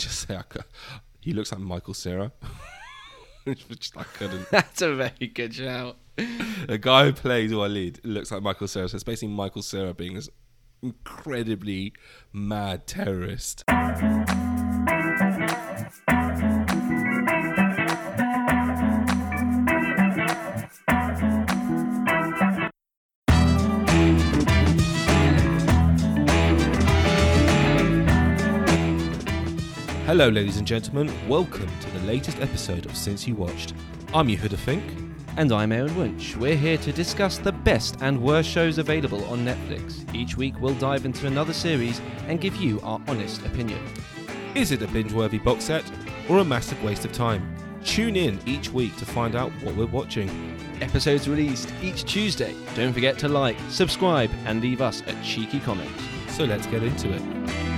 just say I could, he looks like Michael Cera. Which I couldn't. That's a very good shout. The guy who plays Walid looks like Michael Cera. So it's basically Michael Cera being this incredibly mad terrorist. Hello, ladies and gentlemen. Welcome to the latest episode of Since You Watched. I'm Yehuda Fink. And I'm Aaron Wunsch. We're here to discuss the best and worst shows available on Netflix. Each week we'll dive into another series and give you our honest opinion. Is it a binge worthy box set or a massive waste of time? Tune in each week to find out what we're watching. Episodes released each Tuesday. Don't forget to like, subscribe, and leave us a cheeky comment. So let's get into it.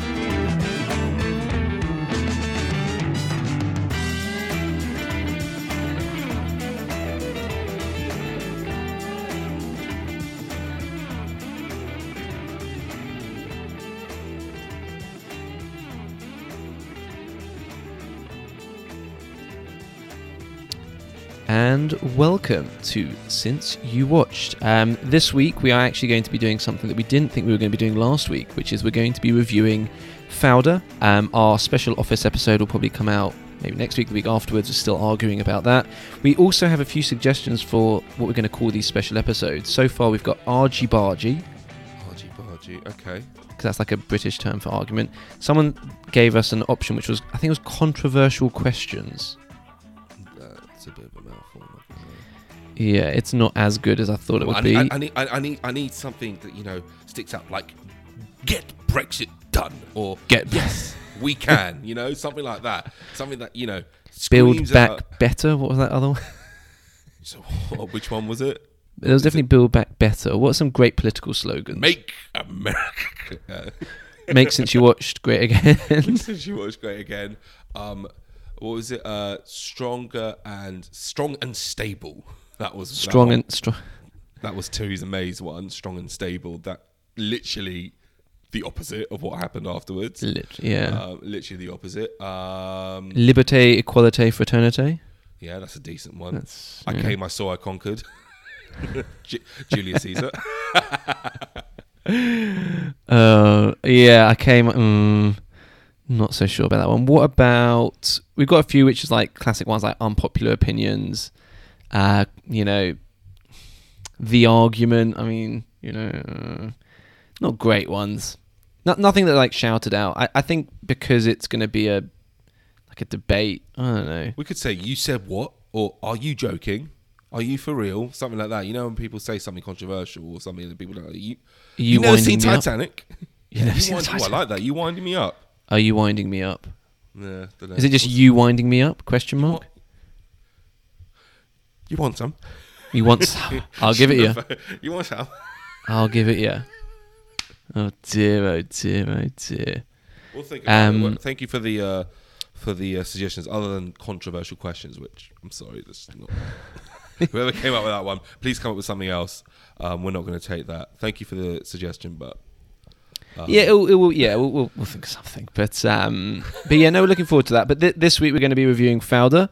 And welcome to Since You Watched. Um, this week we are actually going to be doing something that we didn't think we were going to be doing last week, which is we're going to be reviewing Fauda. Um, our special office episode will probably come out maybe next week, the week afterwards. We're still arguing about that. We also have a few suggestions for what we're going to call these special episodes. So far, we've got Argy Bargy, Argy bargy, okay. because that's like a British term for argument. Someone gave us an option which was, I think it was controversial questions. Yeah, it's not as good as I thought it would I be. I, I need, I, I need, I need something that you know sticks out, like get Brexit done, or Get- yes, we can, you know, something like that, something that you know Build back out- better. What was that other one? So, which one was it? There was definitely build back better. What are some great political slogans? Make America. Make since you watched Great Again. Since you watched Great Again, um, what was it? Uh, stronger and strong and stable. That was Strong one. and strong. that was Theresa May's one. Strong and stable. That literally the opposite of what happened afterwards. Lit- yeah. Uh, literally the opposite. Um, Liberté, equalité, fraternité. yeah, that's a decent one. That's. I yeah. came, I saw, I conquered. Ju- Julius Caesar. Uh, yeah, I came. Mm, not so sure about that one. What about? We've got a few which is like classic ones, like unpopular opinions. Uh, you know, the argument. I mean, you know, uh, not great ones. Not nothing that like shouted out. I, I think because it's going to be a like a debate. I don't know. We could say, "You said what?" or "Are you joking?" Are you for real? Something like that. You know, when people say something controversial or something, that people are like, "You, you, you never seen? Titanic?" You never seen wind- oh, I Titanic? like that. You winding me up. Are you winding me up? Yeah. Is it just you winding me up? Question mark. You want some? You want some? I'll give it you. you want some? I'll give it you. Oh dear, oh dear, oh dear. Well, think about. Um, Thank you for the uh, for the uh, suggestions, other than controversial questions, which I'm sorry, that's not. Whoever came up with that one, please come up with something else. Um, we're not going to take that. Thank you for the suggestion, but um, Yeah, it will, it will, yeah, we'll, we'll, we'll think of something. But um, but yeah, no, we're looking forward to that. But th- this week we're going to be reviewing Fauda,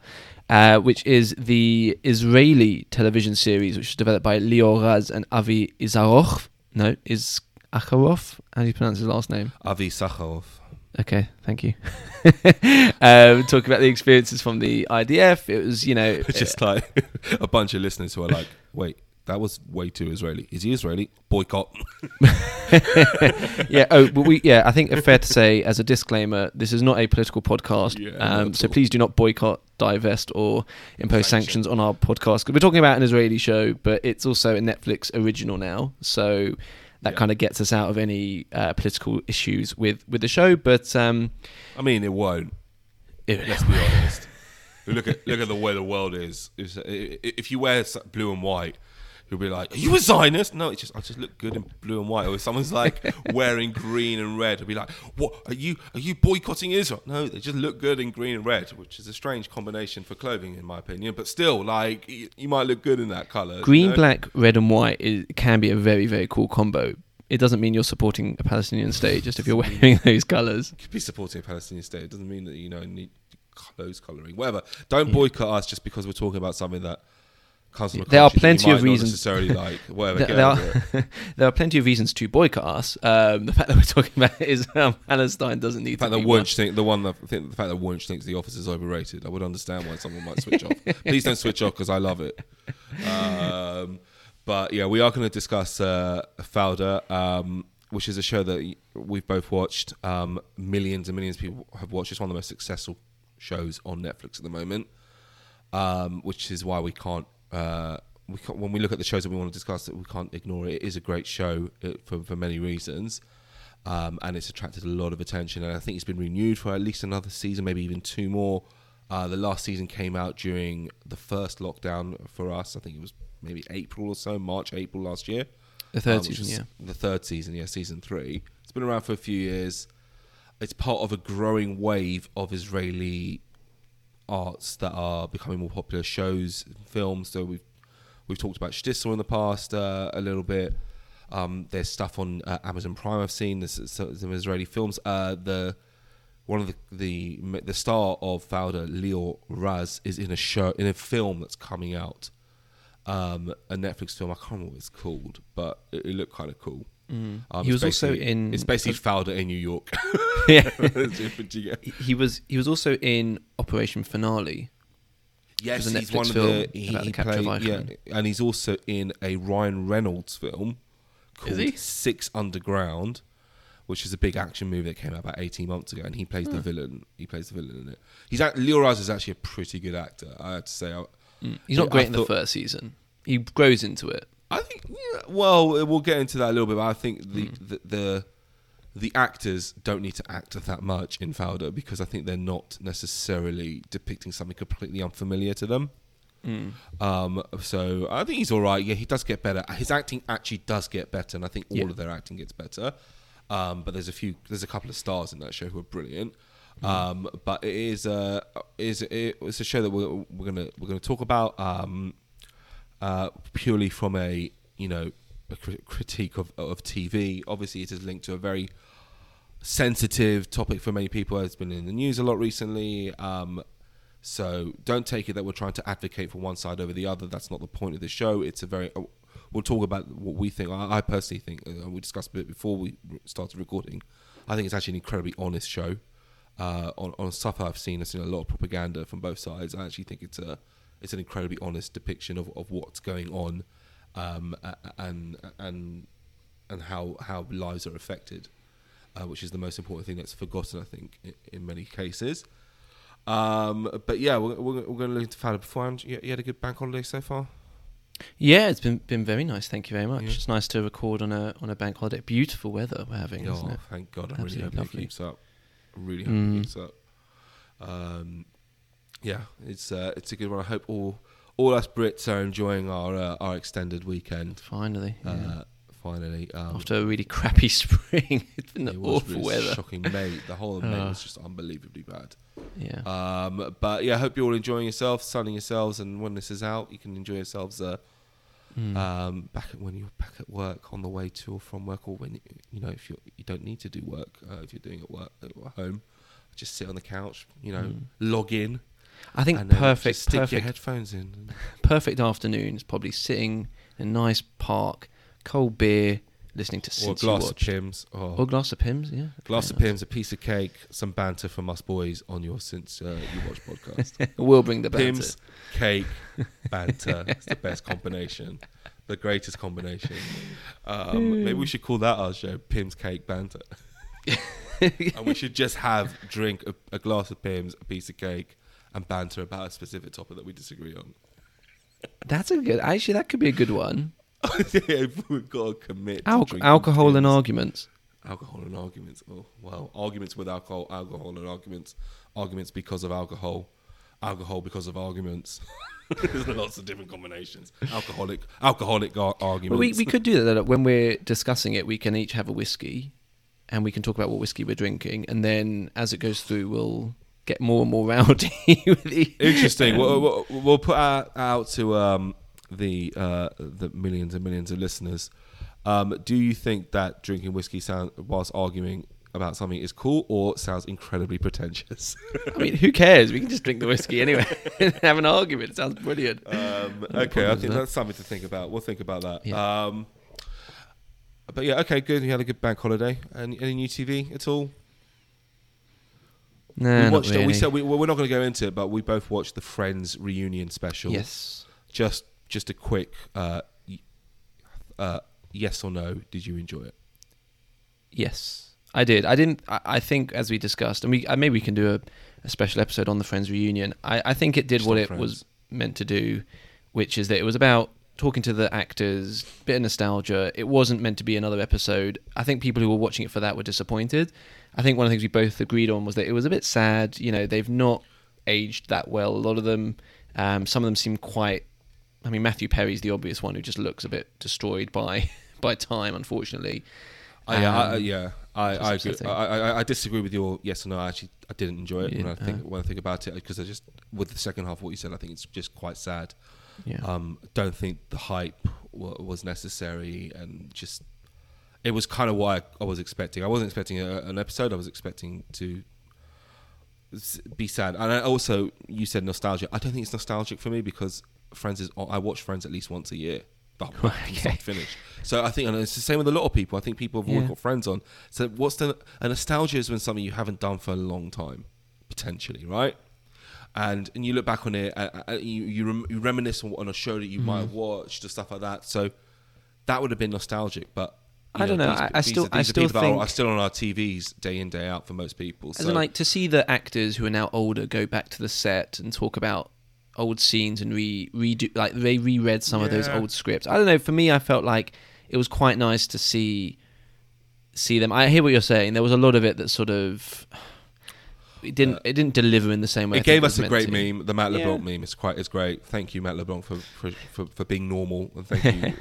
uh, which is the Israeli television series which was developed by Lior Raz and Avi Izarov. No, is Acharov? How do you pronounce his last name? Avi Sakharov. Okay, thank you. um, talking about the experiences from the IDF, it was you know just like a bunch of listeners who are like, "Wait, that was way too Israeli. Is he Israeli? Boycott." yeah. Oh, but we. Yeah, I think it's fair to say, as a disclaimer, this is not a political podcast. Yeah, um, so all. please do not boycott, divest, or impose Sanction. sanctions on our podcast. 'Cause we're talking about an Israeli show, but it's also a Netflix original now, so that Yeah. kind of gets us out of any uh, political issues with with the show. But um, I mean, it won't. it- Let's be honest. look at look at the way the world is. It's- i- i- If you wear blue and white, you'll be like, "Are you a Zionist?" No, it's just I just look good in blue and white. Or if someone's like wearing green and red, I'll be like, "What are you? Are you boycotting Israel?" No, they just look good in green and red, which is a strange combination for clothing, in my opinion. But still, like y- you might look good in that color. green, you know? black, red, and white is, can be a very very cool combo it doesn't mean you're supporting a Palestinian state just if you're wearing those colours. You could be supporting a Palestinian state. It doesn't mean that you know need clothes coloring, whatever. Don't Yeah. boycott us just because we're talking about something that comes from a There are plenty of reasons- necessarily like. Whatever. There, are there are plenty of reasons to boycott us. Um, the fact that we're talking about is um, Palestine doesn't need The fact to that be Wunsch think the one that think the fact that Wunsch thinks the office is overrated, I would understand why someone might switch off. Please don't switch off because I love it. Um, but yeah, we are going to discuss uh, Fauda, um, which is a show that we've both watched. Um, millions and millions of people have watched. It's one of the most successful shows on Netflix at the moment, um, which is why we can't. Uh, we can't, when we look at the shows that we want to discuss, that we can't ignore it. It is a great show uh, for for many reasons um, and it's attracted a lot of attention. And I think it's been renewed for at least another season, maybe even two more. Uh, the last season came out during the first lockdown for us. I think it was maybe April or so, March, April last year. the third um, season. Yeah, The third season, yeah, season three. It's been around for a few years. It's part of a growing wave of Israeli arts that are becoming more popular shows, films. So we've we've talked about Shtisel in the past uh, a little bit. Um, there's stuff on uh, Amazon Prime I've seen. There's some, Israeli films. Uh, the one of the, the the star of Fauda, Lior Raz, is in a show in a film that's coming out. Um, a Netflix film. I can't remember what it's called, but it, it looked kind of cool. Um, He was also in- It's basically Fauda in New York. yeah. It's different, you get- He- was he was also in Operation Finale. Yes, he's one of the. He, the he of played, yeah, and he's also in a Ryan Reynolds film called? Six Underground, which is a big action movie that came out about eighteen months ago, and he plays the Hmm. villain. He plays the villain in it. He's Lior Raz is actually a pretty good actor. I have to say. I, He's not great I in the first season. He grows into it. I think. Yeah, well, we'll get into that a little bit, but I think the Hmm. the, the the actors don't need to act that much in Fauda because I think they're not necessarily depicting something completely unfamiliar to them. Um, so I think he's all right. Yeah, he does get better. His acting actually does get better, and I think all Yeah. of their acting gets better. Um, but there's a few, there's a couple of stars in that show who are brilliant. Mm. Um, but it is a is it, it's a show that we're, we're gonna we're gonna talk about um, uh, purely from a you know a cri- critique of of TV. Obviously, it is linked to a very sensitive topic for many people. It's been in the news a lot recently. Um, so don't take it that we're trying to advocate for one side over the other. That's not the point of the show. It's a very. uh, We'll talk about what we think. I, I personally think, uh, we discussed a bit before we started recording. I think it's actually an incredibly honest show. Uh, on on stuff I've seen, I've seen a lot of propaganda from both sides. I actually think it's a it's an incredibly honest depiction of, of what's going on, um, and and and how how lives are affected, uh, which is the most important thing that's forgotten, I think, in, in many cases. Um, but yeah, we're, we're, we're going to look into Fauda beforehand. You, you had a good bank holiday so far? Yeah, it's been been very nice. Thank you very much. Yeah. It's nice to record on a on a bank holiday. Beautiful weather we're having, isn't Oh, it? thank God! I'm really Absolutely happy it lovely. keeps up. Really happy Mm. it keeps up. Um, yeah, it's uh, it's a good one. I hope all all us Brits are enjoying our uh, our extended weekend. Finally, yeah. Uh, finally, um, after a really crappy spring, it's been it awful really weather. shocking. May the whole of May Uh. was just unbelievably bad. Yeah, Um, but yeah, I hope you're all enjoying yourselves, sunning yourselves, and when this is out, you can enjoy yourselves. Uh, Mm. um, back at, when you're back at work, on the way to or from work, or when you know if you you don't need to do work, uh, if you're doing it work at home, just sit on the couch, you know, Mm. log in. I think perfect, stick your perfect, headphones in. perfect afternoon is probably sitting in a nice park, cold beer, listening to or a glass You of Pimm's. Oh, Or glass of Pimm's, yeah. glass of Pimm's, a piece of cake, some banter from us boys on your since uh, you watch podcast. we'll bring the banter. Pimm's, cake, banter. it's the best combination. The greatest combination. Um, maybe we should call that our show, Pimm's, Cake, Banter. and we should just have drink a, a glass of Pimm's, a piece of cake, and banter about a specific topic that we disagree on. That's a good. Actually, that could be a good one. yeah, we've got to commit. Al- drinking alcohol and arguments. Alcohol and arguments. Oh, well, arguments with alcohol, alcohol and arguments. Arguments because of alcohol, alcohol because of arguments. There's lots of different combinations. Alcoholic, alcoholic ar- arguments. But we, we could do that when we're discussing it. We can each have a whiskey, and we can talk about what whiskey we're drinking, and then as it goes through, we'll get more and more rowdy. with the, Interesting. um, we'll, we'll, we'll put out, out to um, the uh, the millions and millions of listeners Um, do you think that drinking whiskey sound whilst arguing about something is cool or sounds incredibly pretentious? I mean, who cares? We can just drink the whiskey anyway and have an argument. It sounds brilliant. Um, okay, I think that. that's something to think about. We'll think about that. Yeah. Um, but yeah, okay, good. You had a good bank holiday. Any, any new TV at all? No, we watched it. We said we, we're not going to go into it, but we both watched the Friends reunion special. yes. Just just a quick uh, uh, yes or no. Did you enjoy it? Yes, I did. I didn't. I, I think, as we discussed, and we uh, maybe we can do a, a special episode on the Friends reunion. I, I think it did Just what it Friends. was meant to do, which is that it was about talking to the actors, bit of nostalgia. It wasn't meant to be another episode. I think people who were watching it for that were disappointed. I think one of the things we both agreed on was that it was a bit sad. You know, they've not aged that well. A lot of them, um, some of them seem quite. I mean, Matthew Perry's the obvious one who just looks a bit destroyed by by time, unfortunately. I, yeah, I, Um, yeah, I, I, agree. I, I, I disagree with your yes or no. I actually, I didn't enjoy it You when I think uh. when I think about it because I just with the second half of what you said, I think it's just quite sad. Yeah. Um, don't think the hype wa was necessary, and just it was kind of what I, I was expecting. I wasn't expecting a, an episode. I was expecting to s- be sad. And I also, you said nostalgia. I don't think it's nostalgic for me because Friends is. I watch Friends at least once a year. Okay. finish. So I think and it's the same with a lot of people. I think people have always Yeah. got Friends on. So what's the a nostalgia is when something you haven't done for a long time, potentially, right? And and you look back on it, uh, uh, you you, rem- you reminisce on, on a show that you might Mm-hmm. have watched or stuff like that. So that would have been nostalgic, but. I don't know, These, I- I these still- are, I still people are, think- are still on our TVs day in day out for most people. As in, like to see the actors who are now older go back to the set and talk about old scenes and re redo like they reread some of those old scripts. I don't know. For me, I felt like it was quite nice to see see them. I hear what you're saying. There was a lot of it that sort of it didn't it didn't deliver in the same way. I it think gave was us a great to. meme. The Matt Yeah. LeBlanc meme is quite is great. Thank you, Matt LeBlanc, for for, for, for being normal, and thank you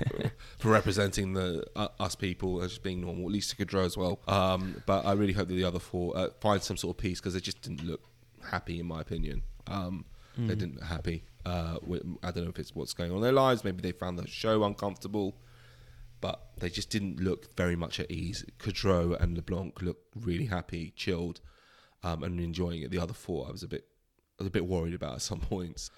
for representing the uh, us people as just being normal. Lisa Kudrow as well. Um, but I really hope that the other four uh, find some sort of peace because they just didn't look happy, in my opinion. Um, Hmm. They didn't look happy. Uh, with, I don't know if it's what's going on in their lives. Maybe they found the show uncomfortable. But they just didn't look very much at ease. Kudrow and LeBlanc looked really happy, chilled, um, and enjoying it. The other four, I was a bit, I was a bit worried about at some points.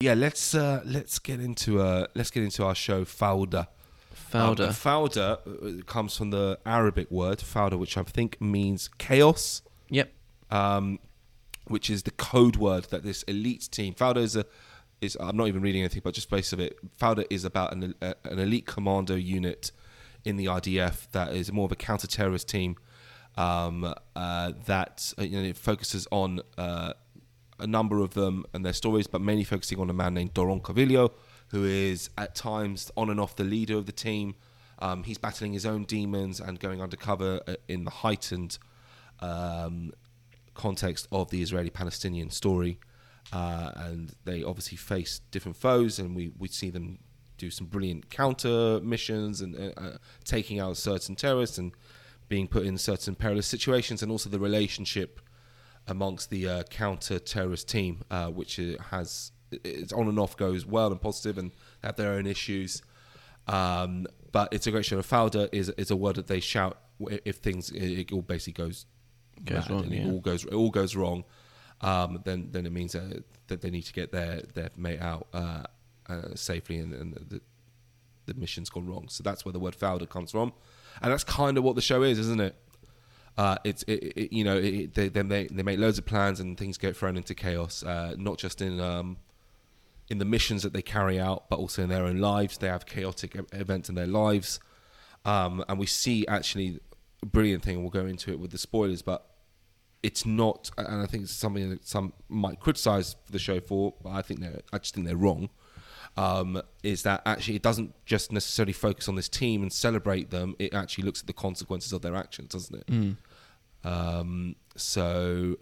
Yeah, let's uh, let's get into uh, let's get into our show Fauda. Fauda. Um, Fauda uh, comes from the Arabic word Fauda, which I think means chaos. yep. um, which is the code word that this elite team. Fauda is a is I'm not even reading anything, but just base of it. Fauda is about an a, an elite commando unit in the IDF that is more of a counter-terrorist team um, uh, that uh, you know, it focuses on uh, a number of them and their stories, but mainly focusing on a man named Doron Kavillio, who is at times on and off the leader of the team. Um, he's battling his own demons and going undercover uh, in the heightened um, context of the Israeli-Palestinian story, uh, and they obviously face different foes, and we we see them do some brilliant counter missions and uh, uh, taking out certain terrorists and being put in certain perilous situations, and also the relationship amongst the uh, counter-terrorist team, uh, which has it's on and off goes well and positive, and have their own issues. Um, but it's a great show. Fauda is is a word that they shout if things it, it all basically goes Goes wrong, and it all goes it all goes wrong. Um, then then it means uh, that they need to get their their mate out uh, uh, safely, and, and the the mission's gone wrong. So that's where the word Fauda comes from, and that's kind of what the show is, isn't it? Uh, it's it, it, you know it, they then they they make loads of plans and things get thrown into chaos. Uh, not just in um, in the missions that they carry out, but also in their own lives. They have chaotic events in their lives, um, and we see actually a brilliant thing. and We'll go into it with the spoilers, but it's not, and I think it's something that some might criticize the show for. But I think they're, I just think they're wrong. Um, is that actually it doesn't just necessarily focus on this team and celebrate them. It actually looks at the consequences of their actions, doesn't it? Um, so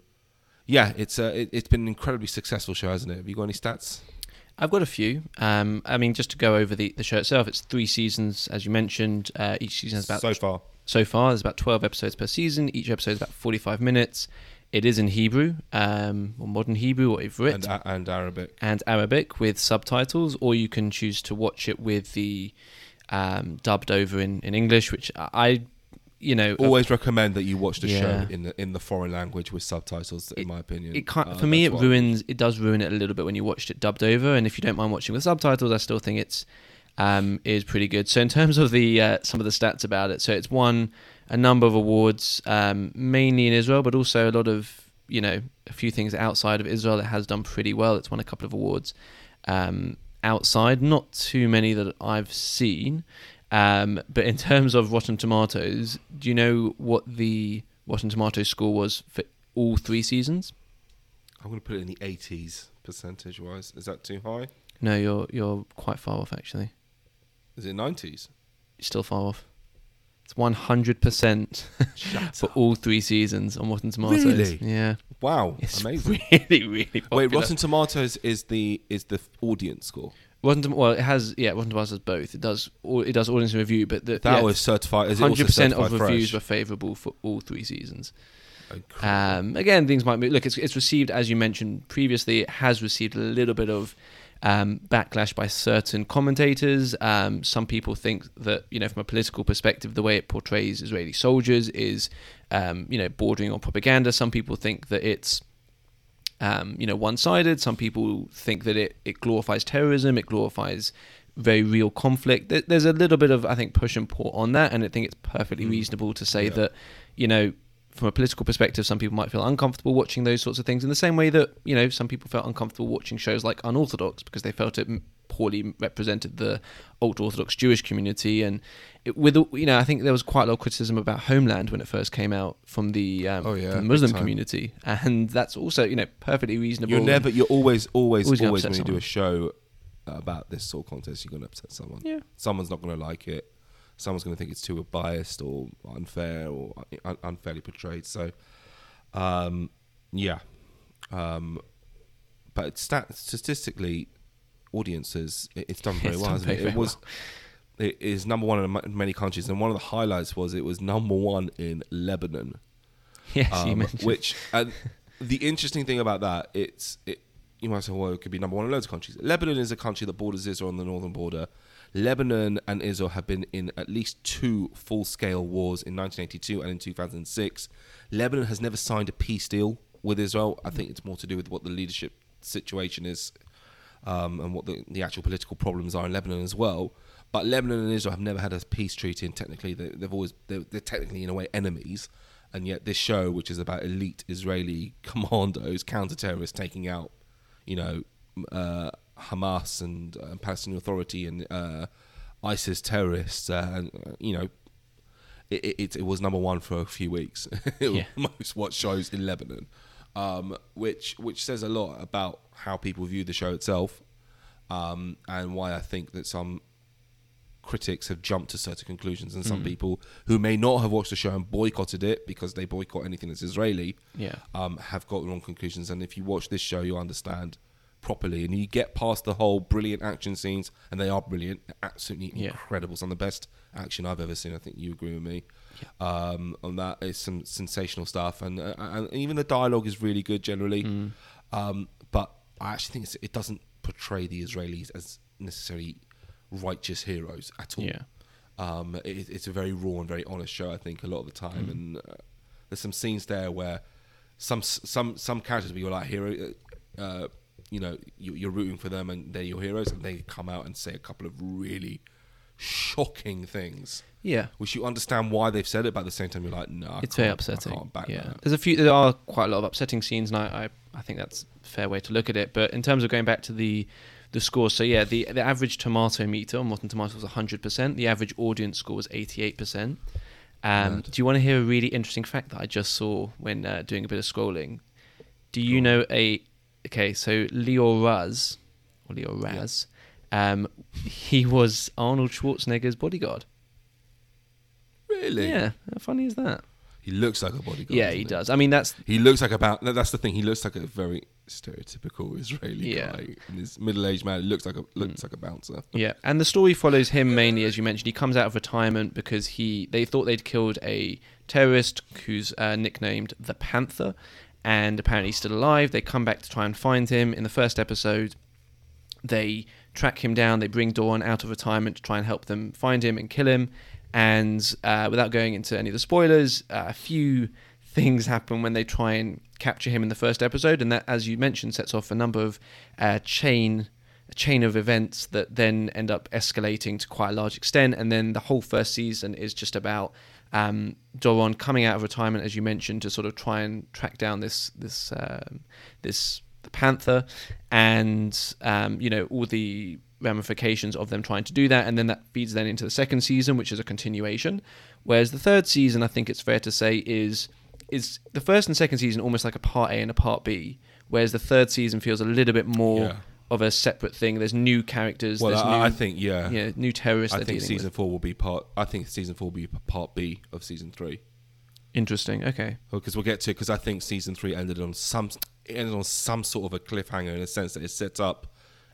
yeah, it's uh, it, it's been an incredibly successful show, hasn't it? Have you got any stats? I've got a few. Um, I mean, just to go over the, the show itself, it's three seasons, as you mentioned. Uh, each season is about so far. so far. There's about 12 episodes per season. Each episode is about 45 minutes. It is in Hebrew, um, or modern Hebrew, or Ivrit, And, uh, and Arabic. and Arabic with subtitles, or you can choose to watch it with the um, dubbed over in, in English, which I, you know, Always recommend that you watch the Yeah. show in the in the foreign language with subtitles. In my opinion, it can't, Uh, for me it ruins it does ruin it a little bit when you watched it dubbed over and if you don't mind watching with subtitles i still think it's um is pretty good so in terms of the uh, some of the stats about it so it's won a number of awards um mainly in israel but also a lot of you know a few things outside of israel it has done pretty well it's won a couple of awards um outside not too many that i've seen um but in terms of rotten tomatoes do you know what the rotten tomatoes score was for all three seasons I'm going to put it in the 80s percentage wise. Is that too high? No, you're you're quite far off actually. Is it 90s? You're still far off. It's one hundred percent for up. all three seasons on Rotten Tomatoes. Really? Yeah, Wow, it's amazing. really really popular. Wait, Rotten Tomatoes is the is the audience score. Rotten well, it has yeah, Rotten Tomatoes has both. It does au- it does audience review, but the, That yeah, was certified. Is it also hundred percent of reviews were favourable for all three seasons. Incredible. Um, again, things might be look. It's it's received as you mentioned previously. It has received a little bit of um, backlash by certain commentators. Um, some people think that you know, from a political perspective, the way it portrays Israeli soldiers is um, you know bordering on propaganda. Some people think that it's um, you know one-sided. Some people think that it it glorifies terrorism. It glorifies very real conflict. There's a little bit of I think push and pull on that, and I think it's perfectly Mm. reasonable to say Yeah. that you know from a political perspective, some people might feel uncomfortable watching those sorts of things. In the same way that you know some people felt uncomfortable watching shows like Unorthodox because they felt it poorly represented the ultra-orthodox Jewish community. And it, with you know, I think there was quite a lot of criticism about Homeland when it first came out from the, um, Oh, yeah, from the Muslim community, and that's also you know perfectly reasonable. You're never. You're always, always, Always always, when upset you do a show about this sort of contest, you're going to upset someone. yeah. Someone's not going to like it. Someone's going to think it's too biased or unfair or un- unfairly portrayed. So, um, yeah. Um, but stat- statistically, audiences, it- it's done very It's well. done hasn't it? it very was. It is number one in many countries, and one of the highlights was it was number one in Lebanon. Yes, you Um, mentioned. which and the interesting thing about that it's it you might say well it could be number one in loads of countries lebanon is a country that borders israel on the northern border lebanon and israel have been in at least two full-scale wars in 1982 and in 2006 lebanon has never signed a peace deal with israel i think it's more to do with what the leadership situation is um, and what the, the actual political problems are in Lebanon as well. But Lebanon and Israel have never had a peace treaty, and technically they, they've always they're, they're technically in a way enemies. And yet this show, which is about elite Israeli commandos, counter-terrorists taking out, you know, uh, Hamas and uh, Palestinian Authority and uh, ISIS terrorists, uh, and uh, you know, it, it, it was number one for a few weeks. it was most watched shows in Lebanon, um, which which says a lot about how people view the show itself, um, and why I think that some critics have jumped to certain conclusions, and some people who may not have watched the show and boycotted it because they boycott anything that's Israeli, yeah. um, have got the wrong conclusions. And if you watch this show, you understand properly, and you get past the whole brilliant action scenes, and they are brilliant, absolutely Yeah. incredible. Some of the best action I've ever seen. I think you agree with me um, on that. It's some sensational stuff, and uh, and even the dialogue is really good generally. Mm. Um, but I actually think it's, it doesn't portray the Israelis as necessarily righteous heroes at all. Yeah. Um, it, it's a very raw and very honest show. I think a lot of the time, Mm. and uh, there's some scenes there where some some some characters where you're like hero, uh, uh, you know, you, you're rooting for them and they're your heroes, and they come out and say a couple of really shocking things, Yeah. which you understand why they've said it, but at the same time you're like, no, I it's very upsetting. I can't back yeah, that. there's a few. There are quite a lot of upsetting scenes, and I, I, I think that's a fair way to look at it. But in terms of going back to the the scores, so yeah, the the average tomato meter on Rotten Tomatoes was 100 percent. The average audience score was 88 percent. Um, do you want to hear a really interesting fact that I just saw when uh, doing a bit of scrolling? Do you Go on. know a? Okay, so Leo Raz or Leo Raz, um, he was Arnold Schwarzenegger's bodyguard. Really? Yeah, how funny is that? He looks like a bodyguard. yeah, doesn't he does. I mean, that's He looks like about. That's the thing. He looks like a very stereotypical Israeli Yeah. guy. And this middle-aged man looks like a looks like a bouncer. Yeah, and the story follows him mainly, as you mentioned. He comes out of retirement because he they thought they'd killed a terrorist who's uh, nicknamed the Panther, and apparently he's still alive. They come back to try and find him. In the first episode, they track him down. They bring Dawn out of retirement to try and help them find him and kill him. And uh, without going into any of the spoilers, uh, a few things happen when they try and capture him in the first episode, and that, as you mentioned, sets off a number of uh, chain a chain of events that then end up escalating to quite a large extent. And then the whole first season is just about um, Doron coming out of retirement, as you mentioned, to sort of try and track down this this um, this the Panther, and um, you know all the ramifications of them trying to do that, and then that feeds then into the second season, which is a continuation. Whereas the third season, I think it's fair to say, is is the first and second season almost like a part A and a part B, whereas the third season feels a little bit more Yeah. of a separate thing. There's new characters. Well, there's I, new, I think yeah. yeah, new terrorists. I think season with. four will be part. I think season four will be part B of season three. Interesting. Okay. because we'll get to because I think season three ended on some ended on some sort of a cliffhanger in a sense that it set up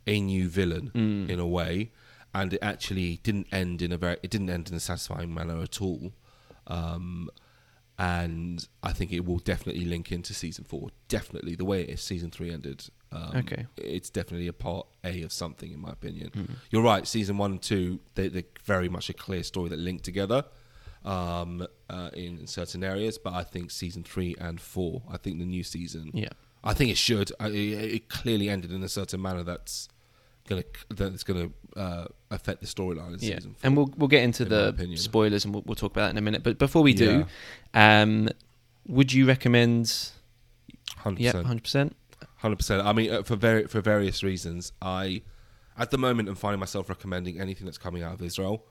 a new villain Mm. in a way, and it actually didn't end in a very it didn't end in a satisfying manner at all. Um, and I think it will definitely link into season four. Definitely the way it is, season three ended. Um, Okay. it's definitely a part A of something, in my opinion. Mm. You're right. Season one and two, they, they're very much a clear story that link together um, uh, in certain areas. But I think season three and four, I think the new season, Yeah. I think it should. I, it, it clearly ended in a certain manner that's gonna that's gonna uh, affect the storyline in Yeah. season four. And we'll we'll get into in the spoilers and we'll, we'll talk about that in a minute. But before we do, um, would you recommend? hundred Yeah, percent. hundred percent. Hundred percent. I mean, uh, for very for various reasons, I at the moment am finding myself recommending anything that's coming out of Israel.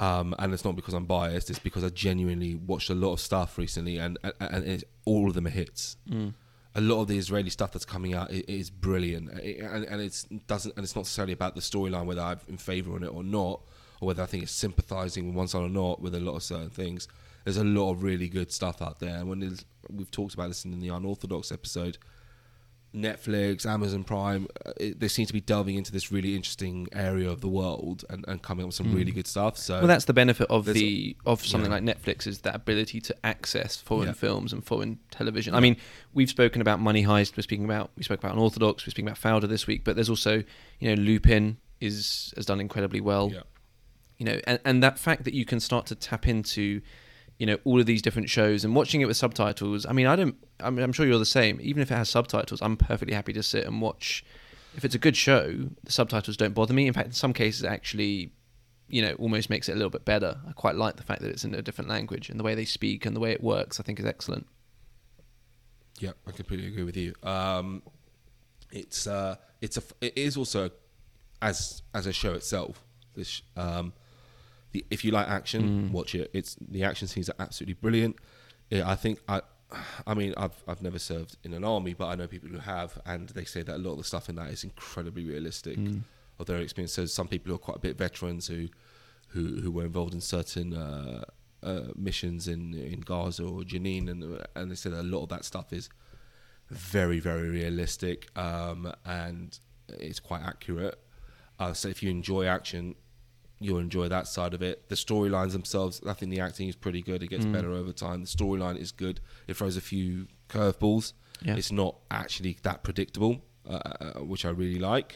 Um, and it's not because I'm biased; it's because I genuinely watched a lot of stuff recently, and and, and it's, all of them are hits. Mm. A lot of the Israeli stuff that's coming out is brilliant, and, and it's doesn't and it's not necessarily about the storyline whether I'm in favour on it or not, or whether I think it's sympathising with one side or not with a lot of certain things. There's a lot of really good stuff out there, and when we've talked about this in the unorthodox episode, Netflix, Amazon Prime, uh, it, they seem to be delving into this really interesting area of the world and, and coming up with some really good stuff. So Well, that's the benefit of the of something yeah. like Netflix is that ability to access foreign Yeah. films and foreign television. I mean, we've spoken about Money Heist. We're speaking about we spoke about Unorthodox. We're speaking about Fauda this week. But there's also you know Lupin is has done incredibly well. yeah, you know and, and that fact that you can start to tap into you know all of these different shows and watching it with subtitles i mean i don't I mean, i'm sure you're the same even if it has subtitles i'm perfectly happy to sit and watch if it's a good show the subtitles don't bother me in fact in some cases actually you know almost makes it a little bit better i quite like the fact that it's in a different language and the way they speak and the way it works i think is excellent yeah, I completely agree with you. Um, it's uh, it's a it is also as as a show itself. This um, the if you like action, watch it. It's the action scenes are absolutely brilliant. Yeah, I think I. I mean, I've I've never served in an army, but I know people who have, and they say that a lot of the stuff in that is incredibly realistic of their experience. So some people who are quite a bit veterans who who who were involved in certain uh, uh, missions in in Gaza or Jenin, and and they said a lot of that stuff is very very realistic um, and it's quite accurate. Uh, so if you enjoy action, you'll enjoy that side of it. The storylines themselves, I think the acting is pretty good. It gets better over time. The storyline is good. It throws a few curveballs. Yeah. It's not actually that predictable, uh, uh, which I really like.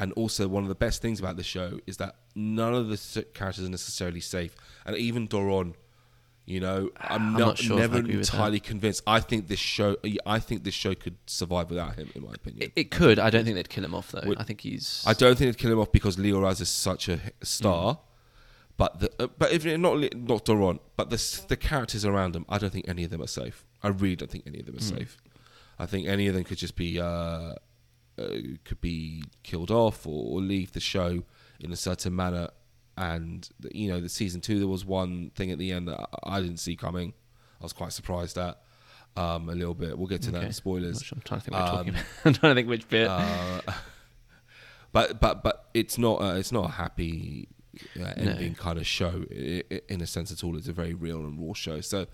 And also, one of the best things about the show is that none of the characters are necessarily safe. And even Doron, you know, I'm, I'm not, not sure never entirely convinced. I think this show, I think this show could survive without him, in my opinion. it, it could i don't think they'd kill him off though Would- i think he's I don't think they'd kill him off because Lior Raz is such a star. Mm. But the, uh, but if not not Doron, but the the characters around him, I don't think any of them are safe. I really don't think any of them are Mm. safe. I think any of them could just be uh, uh, could be killed off or, or leave the show in a certain manner. And you know, the season two, there was one thing at the end that I, didn't see coming. I was quite surprised at um, a little bit. We'll get to that Okay. in spoilers. I'm trying to think what talking Um, about. I'm trying to think which bit. Uh, but but but it's not a, it's not a happy uh, ending kind of show in a sense at all. It's a very real and raw show. So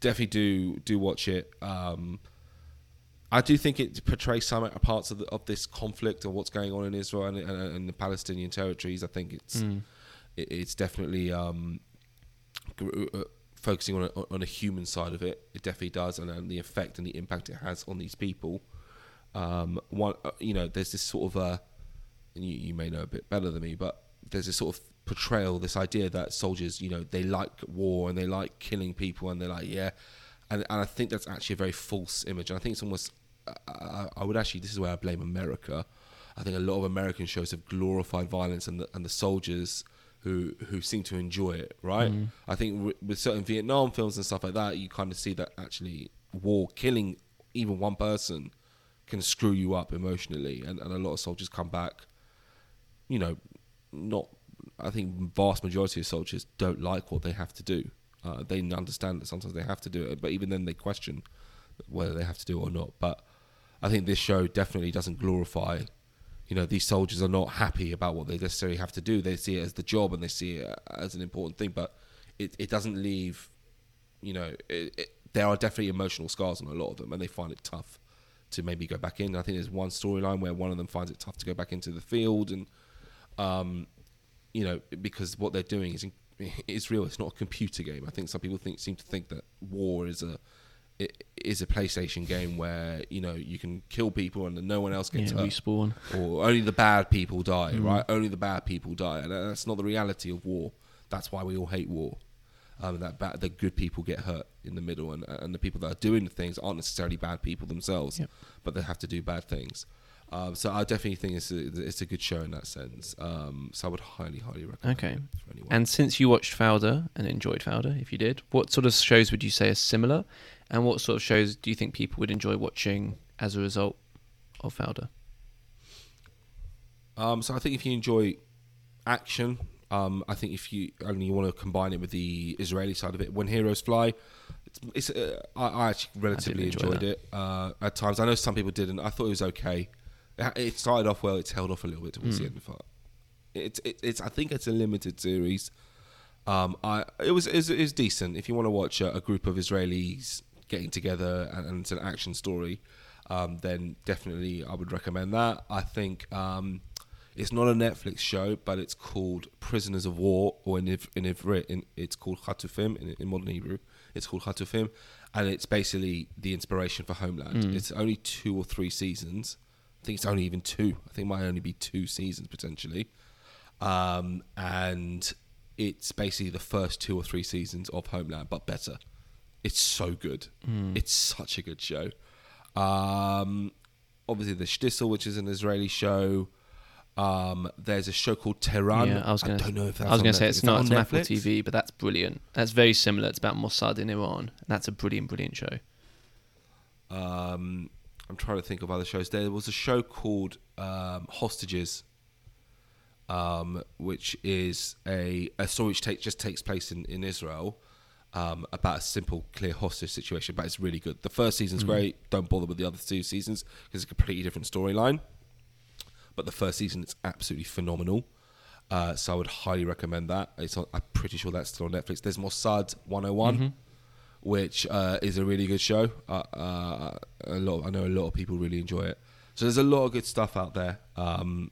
definitely do do watch it. Um, I do think it portrays some parts of, the, of this conflict of what's going on in Israel and, and, and the Palestinian territories. I think it's Mm. It, it's definitely um, uh, focusing on a, on a human side of it. It definitely does, and, and the effect and the impact it has on these people. Um, one, uh, you know, there's this sort of uh, and you, you may know a bit better than me, but there's this sort of portrayal, this idea that soldiers, you know, they like war and they like killing people, and they're like, yeah, and and I think that's actually a very false image. And I think it's almost, I, I, I would actually, this is where I blame America. I think a lot of American shows have glorified violence and the, and the soldiers who who seem to enjoy it, right? Mm. I think with, with certain Vietnam films and stuff like that, you kind of see that actually war, killing even one person, can screw you up emotionally, and, and a lot of soldiers come back, you know, not. I think vast majority of soldiers don't like what they have to do. Uh, they understand that sometimes they have to do it, but even then they question whether they have to do it or not. But I think this show definitely doesn't glorify. You know, these soldiers are not happy about what they necessarily have to do. They see it as the job and they see it as an important thing, but it, it doesn't leave. You know, it, it, there are definitely emotional scars on a lot of them, and they find it tough to maybe go back in. I think there's one storyline where one of them finds it tough to go back into the field, and um, you know, because what they're doing is is real. It's not a computer game. I think some people think seem to think that war is a it is a PlayStation game where you know you can kill people and no one else Yeah, gets hurt, respawn. or only the bad people die. Mm. Right? Only the bad people die, and that's not the reality of war. That's why we all hate war. Um, that bad, the good people get hurt in the middle, and and the people that are doing the things aren't necessarily bad people themselves, Yep. but they have to do bad things. Um, so I definitely think it's a, it's a good show in that sense. Um, so I would highly, highly recommend Okay. it for anyone. And since you watched Fauda and enjoyed Fauda, if you did, what sort of shows would you say are similar? And what sort of shows do you think people would enjoy watching as a result of Fauda? Um, so I think if you enjoy action, um, I think if you only you want to combine it with the Israeli side of it, when heroes fly, it's, it's uh, I, I actually relatively enjoy enjoyed that. it uh, at times. I know some people didn't. I thought it was okay. It, started off well. It's held off a little bit towards Mm. the end of it. It's it, it's I think it's a limited series. Um, I it was it was, it was decent if you want to watch a, a group of Israelis getting together and, and it's an action story. Um, then definitely I would recommend that. I think um, it's not a Netflix show, but it's called Prisoners of War, or in in in, it's called Hatufim in, in modern Hebrew. It's called Hatufim, and it's basically the inspiration for Homeland. Mm. It's only two or three seasons. I think it's only even two. I think it might only be two seasons potentially, um, and it's basically the first two or three seasons of Homeland, but better. It's so good. Mm. It's such a good show. Um, obviously, the Shtisel, which is an Israeli show. Um, there's a show called Tehran. Yeah, I was gonna- don't know if that's I was going to say it's not on it's on Apple Netflix? TV, but that's brilliant. That's very similar. It's about Mossad in Iran. That's a brilliant, brilliant show. Um, I'm trying to think of other shows. There was a show called um, Hostages, um, which is a, a story which take, just takes place in, in Israel um, about a simple, clear hostage situation, but it's really good. The first season's Mm. great. Don't bother with the other two seasons because it's a completely different storyline. But the first season is absolutely phenomenal. Uh, so I would highly recommend that. It's on, I'm pretty sure that's still on Netflix. There's Mossad 101 Mhm. which uh, is a really good show. Uh, uh, a lot, I know a lot of people really enjoy it. So there's a lot of good stuff out there um,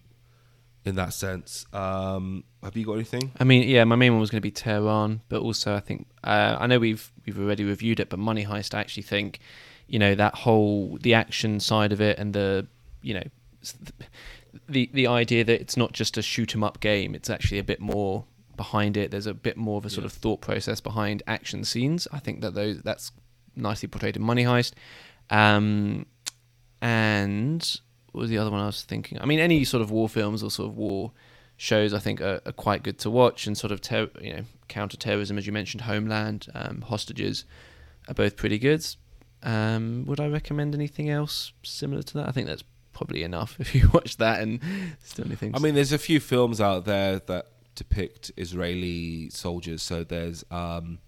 in that sense. Um, have you got anything? I mean, yeah, my main one was going to be Tehran, but also I think uh, I know we've we've already reviewed it, but Money Heist. I actually think, you know, that whole the action side of it and the you know the the idea that it's not just a shoot 'em up game; it's actually a bit more behind it. There's a bit more of a sort Yeah. of thought process behind action scenes. I think that those that's nicely portrayed in Money Heist. Um, and what was the other one I was thinking? I mean, any sort of war films or sort of war shows I think are, are quite good to watch, and sort of ter- you know counter-terrorism, as you mentioned, Homeland, um, Hostages, are both pretty good. Um, would I recommend anything else similar to that? I think that's probably enough if you watch that and still anything. I mean, there's a few films out there that depict Israeli soldiers. So there's um,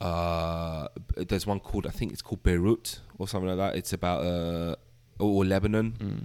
uh, there's one called I think it's called Beirut or something like that. It's about uh, or Lebanon. Mm.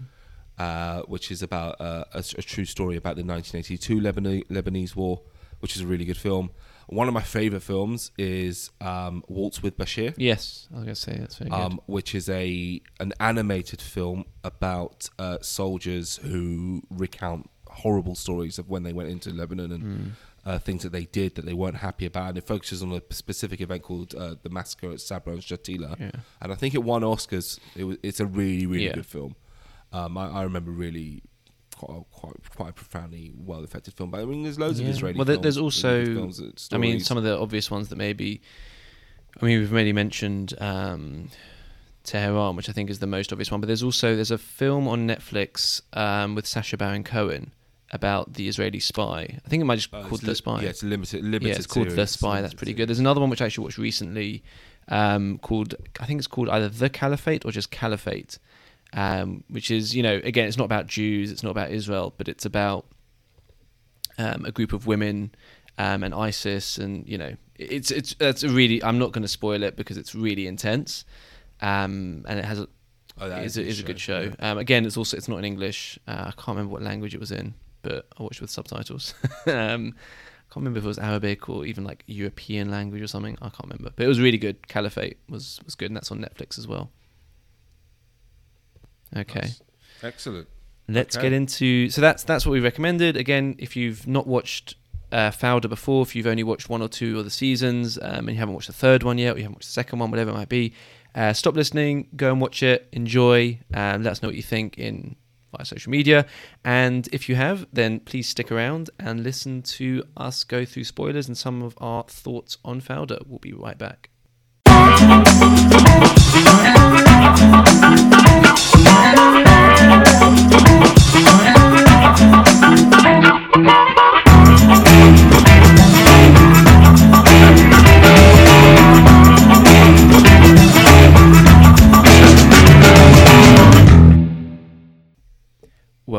uh, which is about uh, a, a true story about the 1982 Lebanese, Lebanese war, which is a really good film. One of my favorite films is um, Waltz with Bashir. Yes, I was going to say that's very good. um, which is a an animated film about uh, soldiers who recount horrible stories of when they went into Lebanon and Mm. Uh, things that they did that they weren't happy about. And it focuses on a specific event called uh, the massacre at Sabra and Shatila. Yeah. And I think it won Oscars. It was, it's a really, really Yeah. good film. Um, I, I remember really quite, quite, quite a profoundly well affected film. But I mean, there's loads of Israeli Well, there's also- I mean, some of the obvious ones that maybe. I mean, we've already mentioned um, Tehran, which I think is the most obvious one. But there's also there's a film on Netflix um, with Sacha Baron Cohen about the Israeli spy. I think it might just be Uh, called The li- Spy. Yeah, it's limited, limited yeah, it's called The. Spy. That's pretty good. There's another one which I actually watched recently um, called I think it's called either The Caliphate or just Caliphate, um, which is you know again it's not about Jews, it's not about Israel, but it's about um, a group of women um, and ISIS, and you know it's it's it's really I'm not going to spoil it because it's really intense, um, and it has a Oh, that is is a, is a good show. Um, again, it's also it's not in English. Uh, I can't remember what language it was in, but I watched it with subtitles. um, I can't remember if it was Arabic or even like European language or something. I can't remember, but it was really good. Caliphate was was good, and that's on Netflix as well. Okay, Nice. Excellent. let's Okay. get into. So that's that's what we recommended. Again, if you've not watched uh, before, if you've only watched one or two of the seasons, um, and you haven't watched the third one yet, or you haven't watched the second one, whatever it might be, uh, stop listening, go and watch it, enjoy, and let us know what you think in via social media. And if you have, then please stick around and listen to us go through spoilers and some of our thoughts on Fauda. We'll be right back.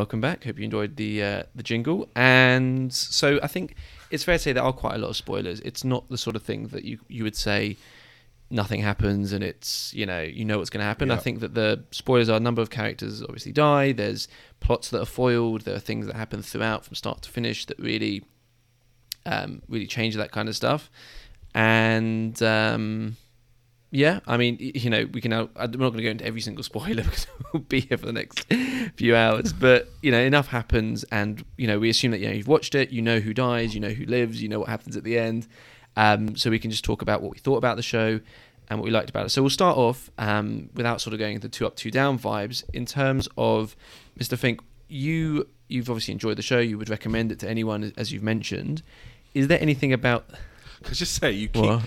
Welcome back. Hope you enjoyed the uh, the jingle. And so I think it's fair to say there are quite a lot of spoilers. It's not the sort of thing that you you would say nothing happens and it's you know you know what's going to happen. I think that the spoilers are a number of characters obviously die. There's plots that are foiled. There are things that happen throughout from start to finish that really um, really change that kind of stuff. And um, yeah, I mean, you know, we can. Now, I'm not going to go into every single spoiler because we'll be here for the next few hours. But you know, enough happens, and you know, we assume that you know you've watched it, you know who dies, you know who lives, you know what happens at the end. Um, so we can just talk about what we thought about the show and what we liked about it. So we'll start off um, without sort of going into two up, two down vibes. In terms of Mr. Fink, you you've obviously enjoyed the show. You would recommend it to anyone, as you've mentioned. Is there anything about Can I just say you keep what?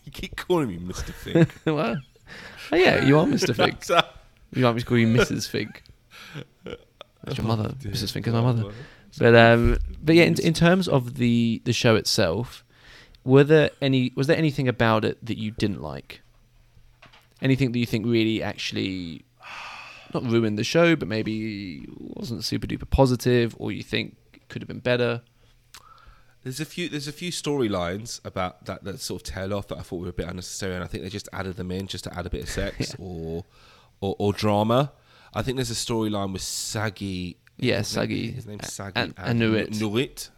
you keep calling me Mr. Fink. well, oh yeah, you are Mr. Uh, You might be call you Mrs. Fink. That's your mother. Mrs. Fink is my mother. But um, but yeah, in, in terms of the the show itself, were there any was there anything about it that you didn't like? Anything that you think really actually not ruined the show, but maybe wasn't super duper positive, or you think could have been better? There's a few. There's a few storylines about that that sort of tail off that I thought were a bit unnecessary, and I think they just added them in just to add a bit of sex or, or or drama. I think there's a storyline with Sagi. Yeah, Sagi His name's a- Sagi and- and Nurit. Nurit.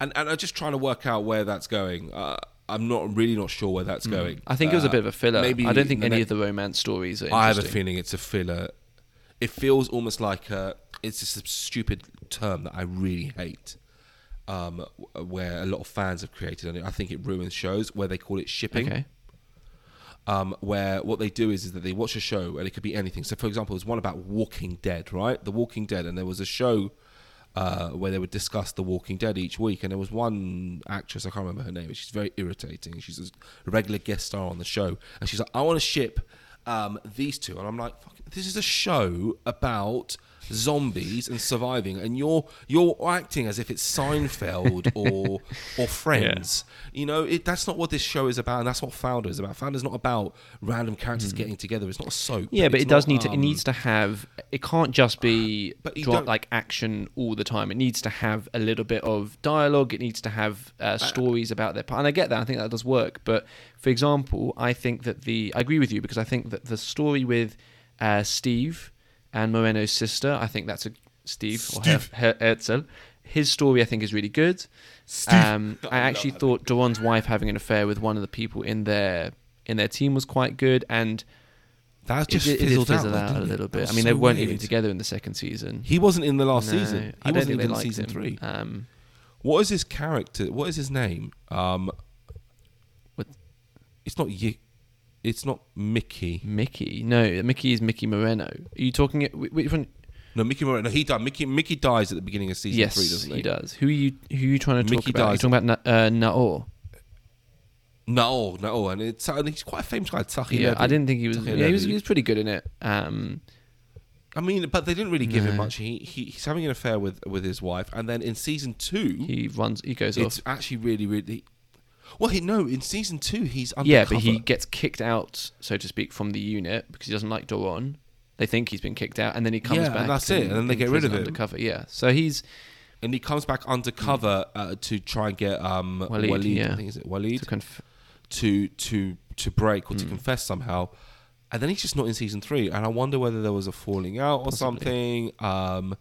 And and I'm just trying to work out where that's going. Uh, I'm not really not sure where that's going. Mm. I think it was a Uh, bit of a filler. maybe I don't think any of the romance stories are. I have a feeling it's a filler. It feels almost like a, it's just a stupid term that I really hate. Um, where a lot of fans have created, and I think it ruins shows where they call it shipping. Okay. Um, where what they do is, is that they watch a show and it could be anything. So, for example, there's one about Walking Dead, right? The Walking Dead, and there was a show uh, where they would discuss The Walking Dead each week, and there was one actress I can't remember her name. but She's very irritating. She's a regular guest star on the show, and she's like, "I want to ship um, these two. and I'm like, Fuck, "This is a show about." Zombies and surviving and you're you're acting as if it's Seinfeld or or Friends you know it, that's not what this show is about and that's what Fauda is about Fauda's not about random characters getting together it's not a soap Mm. Yeah, but it does not, need to. It um, needs to have. It can't just be you like action all the time. It needs to have a little bit of dialogue. It needs to have uh, stories about their part. And I get that. I think that does work. But for example, I think that the. I agree with you because I think that the story with uh, Steve and Moreno's sister. I think that's a Steve, or Her, Her, Herzl. His story, I think, is really good. Steve. Um, I I actually love thought Doron's wife having an affair with one of the people in their in their team was quite good, and that it, just it fizzled out, out, didn't a little That bit. I mean, so they weren't even together in the second season. He wasn't in the last No, season. He I don't wasn't think they even in liked season him. three. Um, What is his character? What is his name? Um, What? It's not Ye- It's not Mickey. Mickey, no, Mickey is Mickey Moreno. Are you talking? Which one? No, Mickey Moreno. No, he died. Mickey Mickey dies at the beginning of season yes, three, doesn't he? he does. Who are you? Who are you trying to talk Mickey about? dies. You're talking about Na- uh, Naor. No, no, and it's and he's quite a famous guy. Taki Yeah, Levy. I didn't think he was. Taki Yeah, he was. He was pretty good in it. Um, I mean, but they didn't really give him much. He, he he's having an affair with with his wife, and then in season two, he runs. He goes it's off. actually really really. Well, he, no, in season two he's undercover. Yeah, but he gets kicked out, so to speak, from the unit because he doesn't like Doron. They think he's been kicked out, and then he comes Yeah, back. and that's it, and then they get rid of him. undercover. Yeah, so he's and he comes back undercover uh, to try and get um Waleed, Waleed, yeah. I think is it Waleed to conf- to to to break or to Mm. confess somehow, and then he's just not in season three. And I wonder whether there was a falling out or Possibly. something. Um,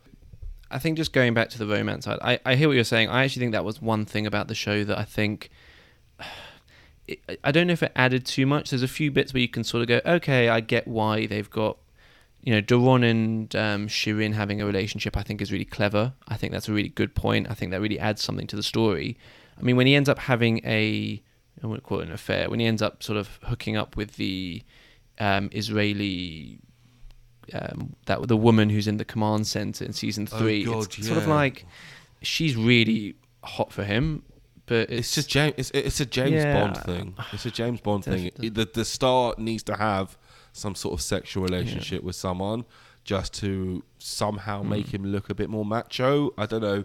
I think just going back to the romance side, I, I hear what you're saying. I actually think that was one thing about the show that I think. It, I don't know if it added too much. There's a few bits where you can sort of go, okay, I get why they've got, you know, Doron and um, Shirin having a relationship. I think is really clever. I think that's a really good point. I think that really adds something to the story. I mean, when he ends up having a, I wouldn't call it an affair. When he ends up sort of hooking up with the um, Israeli um, that the woman who's in the command center in season Oh, three. God, it's sort of like she's really hot for him, but it's, it's, just James. It's, it's a James Yeah. Bond thing. It's a James Bond thing. The the star needs to have some sort of sexual relationship with someone just to somehow Hmm. make him look a bit more macho. I don't know.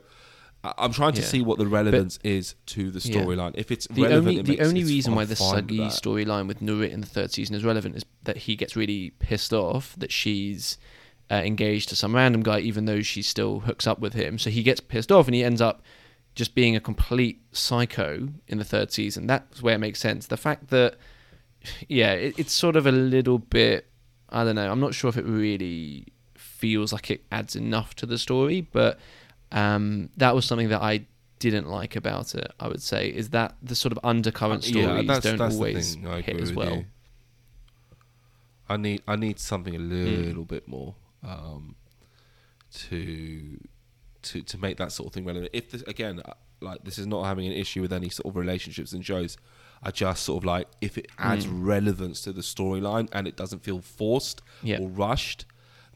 I'm trying to Yeah. see what the relevance is to the Yeah. storyline. If it's the relevant, only it the only reason why the Sagi storyline with Nurit in the third season is relevant is that he gets really pissed off that she's uh, engaged to some random guy, even though she still hooks up with him. So he gets pissed off and he ends up just being a complete psycho in the third season. That's where it makes sense. The fact that, yeah, it, it's sort of a little bit. I don't know. I'm not sure if it really feels like it adds enough to the story, but um, that was something that I didn't like about it. I would say is that the sort of undercurrent Uh, yeah, stories that's- don't that's always hit as well. you. I need I need something a Mm. little bit more um, to to to make that sort of thing relevant. If this again, uh, like this is not having an issue with any sort of relationships and shows. I just sort of like if it adds Mm. relevance to the storyline and it doesn't feel forced Yeah. or rushed,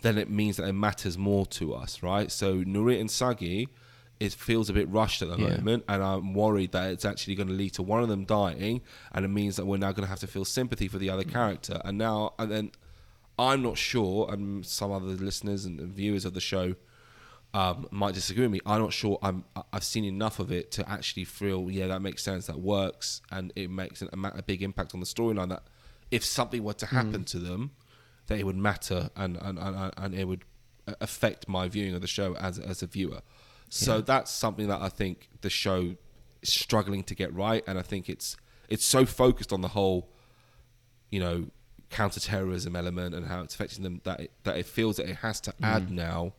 then it means that it matters more to us, right? So Nuri and Sagi, it feels a bit rushed at the Yeah. moment, and I'm worried that it's actually going to lead to one of them dying, and it means that we're now going to have to feel sympathy for the other character. And now, and then, I'm not sure, and some other listeners and viewers of the show um, might disagree with me. I'm not sure. I'm I've seen enough of it to actually feel, yeah, that makes sense, that works, and it makes an, a, a big impact on the storyline. That if something were to happen to them, that it would matter and and, and, and it would affect my viewing of the show as as a viewer. So Yeah. that's something that I think the show is struggling to get right, and I think it's it's so focused on the whole, you know, counterterrorism element and how it's affecting them that it, that it feels that it has to add now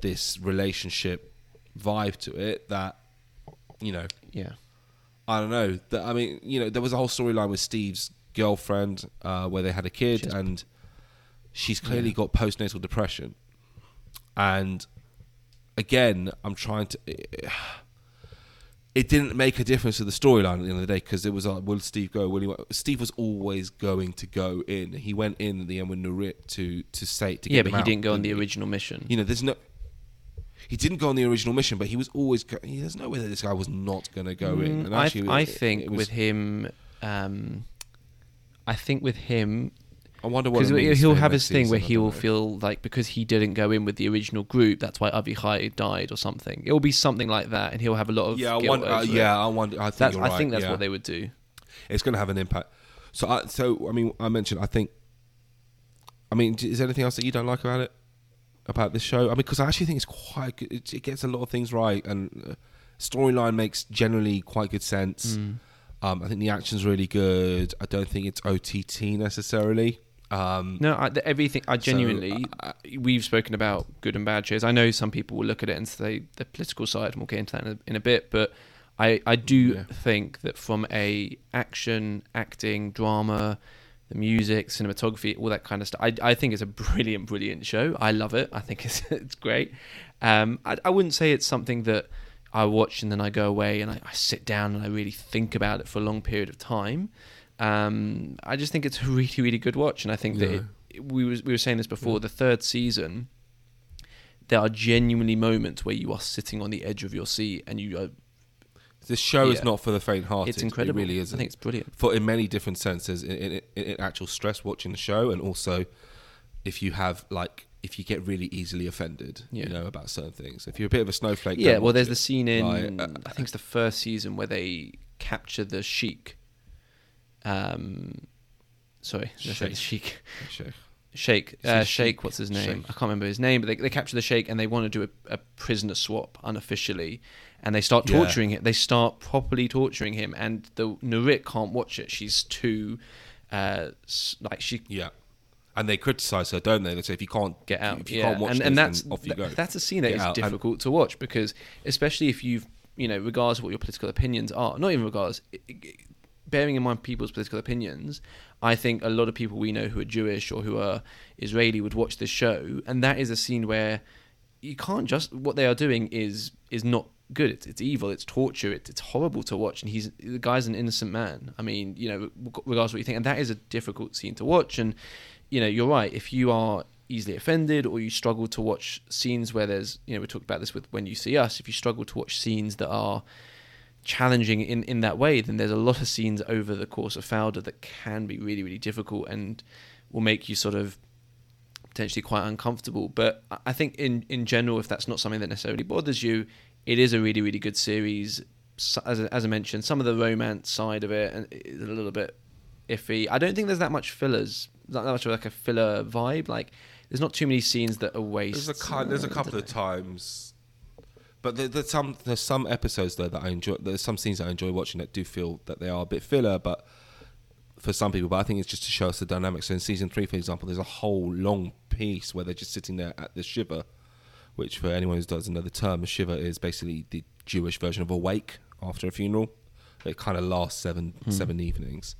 this relationship vibe to it that you know Yeah. I don't know. That I mean, you know, there was a whole storyline with Steve's girlfriend uh, where they had a kid, She's- and she's clearly Yeah. got postnatal depression. And again, I'm trying to. It didn't make a difference to the storyline at the end of the day because it was like, will Steve go? Will he? Steve was always going to go in. He went in at the end with Nurit to to say to get Yeah, but he didn't go on the original mission. You know, there's no. He didn't go on the original mission, but he was always. Go, there's no way that this guy was not going to go in. Mm, And I, actually, I it- think it was- with him, um, I think with him, I wonder what because it he'll have his thing where he will know. feel like because he didn't go in with the original group, that's why Avichai died or something. It will be something like that, and he'll have a lot of Yeah, I wonder. Uh, yeah, I wonder. I think That's, you're I think that's yeah. what they would do. It's going to have an impact. So, I, so I mean, I mentioned. I think. I mean, is there anything else that you don't like about it? About this show? I mean, because I actually think it's quite good. It, it gets a lot of things right, and uh, storyline makes generally quite good sense. Mm. Um, I think the action's really good. I don't think it's OTT necessarily. Um, No, I, the, everything. I So, genuinely. we've spoken about good and bad shows. I know some people will look at it and say the political side, and we'll get into that in a, in a bit. But I I do Yeah. think that from a action, acting, drama, the music, cinematography, all that kind of stuff. I, I think it's a brilliant, brilliant show. I love it. I think it's it's great. Um, I, I wouldn't say it's something that I watch and then I go away and I, I sit down and I really think about it for a long period of time. Um, I just think it's a really, really good watch, and I think that Yeah. it, it- we was we were saying this before. The third season, there are genuinely moments where you are sitting on the edge of your seat and you are. This show Yeah. is not for the faint-hearted. It's incredible. It really is. I think it's brilliant. for in many different senses in, in, in, in actual stress watching the show and also if you have like if you get really easily offended Yeah. you know about certain things if you're a bit of a snowflake Yeah, well, there's it. the scene in Like, uh, I think it's the first season where they capture the sheik. Um, sorry, say the sheik. Sheikh. Sheikh, uh, sheik. Sheikh, what's his name? Sheikh. I can't remember his name, but they, they capture the Sheikh and they want to do a, a prisoner swap unofficially, and they start Yeah. torturing him. They start properly torturing him, and the Nurit can't watch it. She's too, uh, like she yeah and they criticize her don't they they say if you can't get out. if you yeah, can't watch and, this, and that's off you go that's a scene that Get is out. And- difficult to watch because especially if you've you know regardless of what your political opinions are, not even regardless. Bearing in mind people's political opinions, I think a lot of people we know who are Jewish or who are Israeli would watch this show, and that is a scene where you can't just what they are doing is is not good. It's, it's evil. It's torture. It's, it's horrible to watch. And he's the guy's an innocent man. I mean, you know, regardless of what you think, and that is a difficult scene to watch. And you know, you're right. If you are easily offended or you struggle to watch scenes where there's, you know, we talked about this with when you see us. If you struggle to watch scenes that are challenging in, in that way, then there's a lot of scenes over the course of Fauda that can be really, really difficult and will make you sort of potentially quite uncomfortable. But I- I think in, in general, if that's not something that necessarily bothers you, it is a really, really good series. So- As, I- as I mentioned, some of the romance side of it and is a little bit iffy. I don't think there's that much fillers, not that much of like a filler vibe. Like, there's not too many scenes that are wastes. there's a there's a Uh, couple of times but there, there's some there's some episodes though that I enjoy there's some scenes that I enjoy watching that do feel that they are a bit filler but for some people, but I think it's just to show us the dynamics. So in season three, for example, there's a whole long piece where they're just sitting there at the shiva, which for anyone who doesn't know the term, a shiva is basically the Jewish version of a wake after a funeral. It kind of lasts seven seven evenings.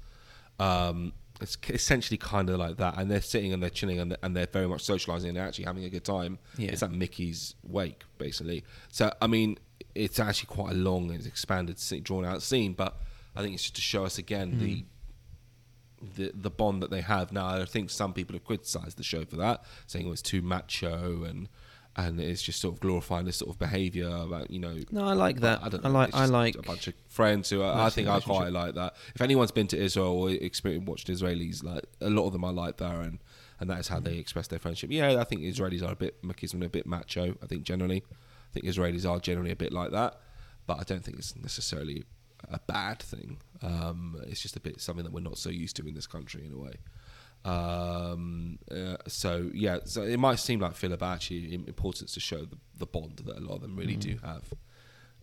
Um, it's essentially kind of like that, and they're sitting and they're chilling and they're, and they're very much socializing and they're actually having a good time. Yeah. It's at Mickey's wake, basically. So I mean, it's actually quite a long and expanded, drawn out scene, but I think it's just to show us again the mm. the the bond that they have now. I think some people have criticised the show for that, saying it was too macho and and it's just sort of glorifying this sort of behaviour about you know. No, I like that. I, don't I like- I like a bunch of friends who are, I think I quite like that. If anyone's been to Israel or experienced watched Israelis, like a lot of them are like that, and and that is how they express their friendship. Yeah, I think Israelis are a bit machismo, a bit macho. I think generally, I think Israelis are generally a bit like that, but I don't think it's necessarily a bad thing. Um, it's just a bit something that we're not so used to in this country in a way. Um, uh, so yeah, so it might seem like filler, but actually im- important to show the, the bond that a lot of them really do have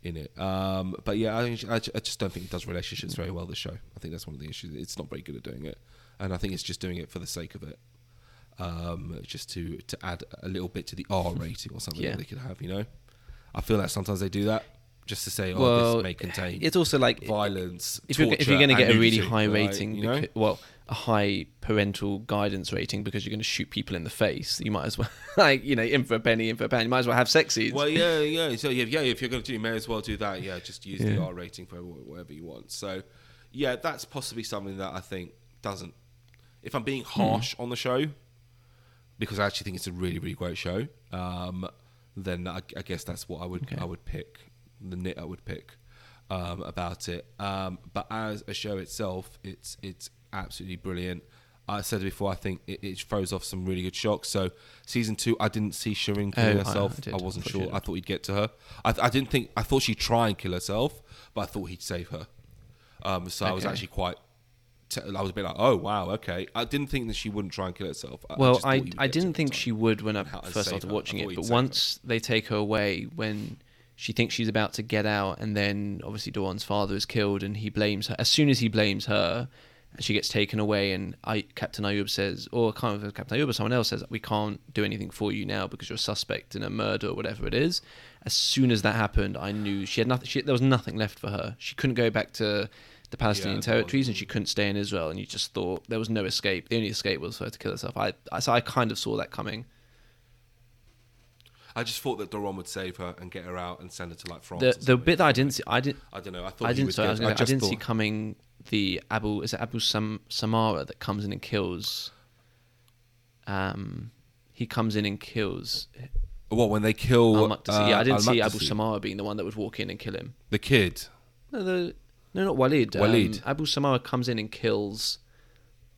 in it. Um, but yeah, I, I just don't think it does relationships very well. The show, I think that's one of the issues. It's not very good at doing it, and I think it's just doing it for the sake of it, um, just to to add a little bit to the R rating or something Yeah. that they could have. You know, I feel like sometimes they do that just to say, oh, well, this may contain it's also like violence. if you're, if you're going to get a really high rating, you know. becau- well, a high parental guidance rating because you're going to shoot people in the face, you might as well, like you know, in for a penny, in for a pound. You might as well have sex scenes. Well, yeah, yeah. So yeah, yeah. If you're going to do, you may as well do that. Yeah, just use the R rating for whatever you want. So, yeah, that's possibly something that I think doesn't. If I'm being harsh on the show, because I actually think it's a really, really great show, um, then I, I guess that's what I would Okay. I would pick the nit I would pick um, about it. Um, but as a show itself, it's it's absolutely brilliant. I said before. I think it, it throws off some really good shocks. So season two, I didn't see Shireen kill Oh, herself. I did. I, wasn't I sure. I thought he'd get to her. I, I didn't think. I thought she'd try and kill herself, but I thought he'd save her. Um, so I was actually quite. T- I was a bit like, oh wow, okay. I didn't think that she wouldn't try and kill herself. I- I well, I, I get to her didn't think she would when I and how- and first started her. Watching it, but save her. once they take her away, when she thinks she's about to get out, and then obviously Doron's father is killed, and he blames her. As soon as he blames her, and she gets taken away, and I, Captain Ayub says, or I can't remember Captain Ayub or someone else says, we can't do anything for you now because you're a suspect in a murder or whatever it is. As soon as that happened, I knew she had nothing. She, there was nothing left for her. She couldn't go back to the Palestinian Yeah, territories, and she couldn't stay in Israel. And you just thought there was no escape. The only escape was for her to kill herself. I, I so I kind of saw that coming. I just thought that Doron would save her and get her out and send her to like France. The the bit that I didn't see, I didn't. I don't know. I thought I didn't. Sorry, I, was gonna, I, just didn't see coming the Abu. Is it Abu Sam, Samara that comes in and kills? Um, he comes in and kills. What when they kill? Maqdisi. yeah, I didn't uh, see Abu Samara being the one that would walk in and kill him. The kid. No, the, no, not Walid. Walid. Um, Abu Samara comes in and kills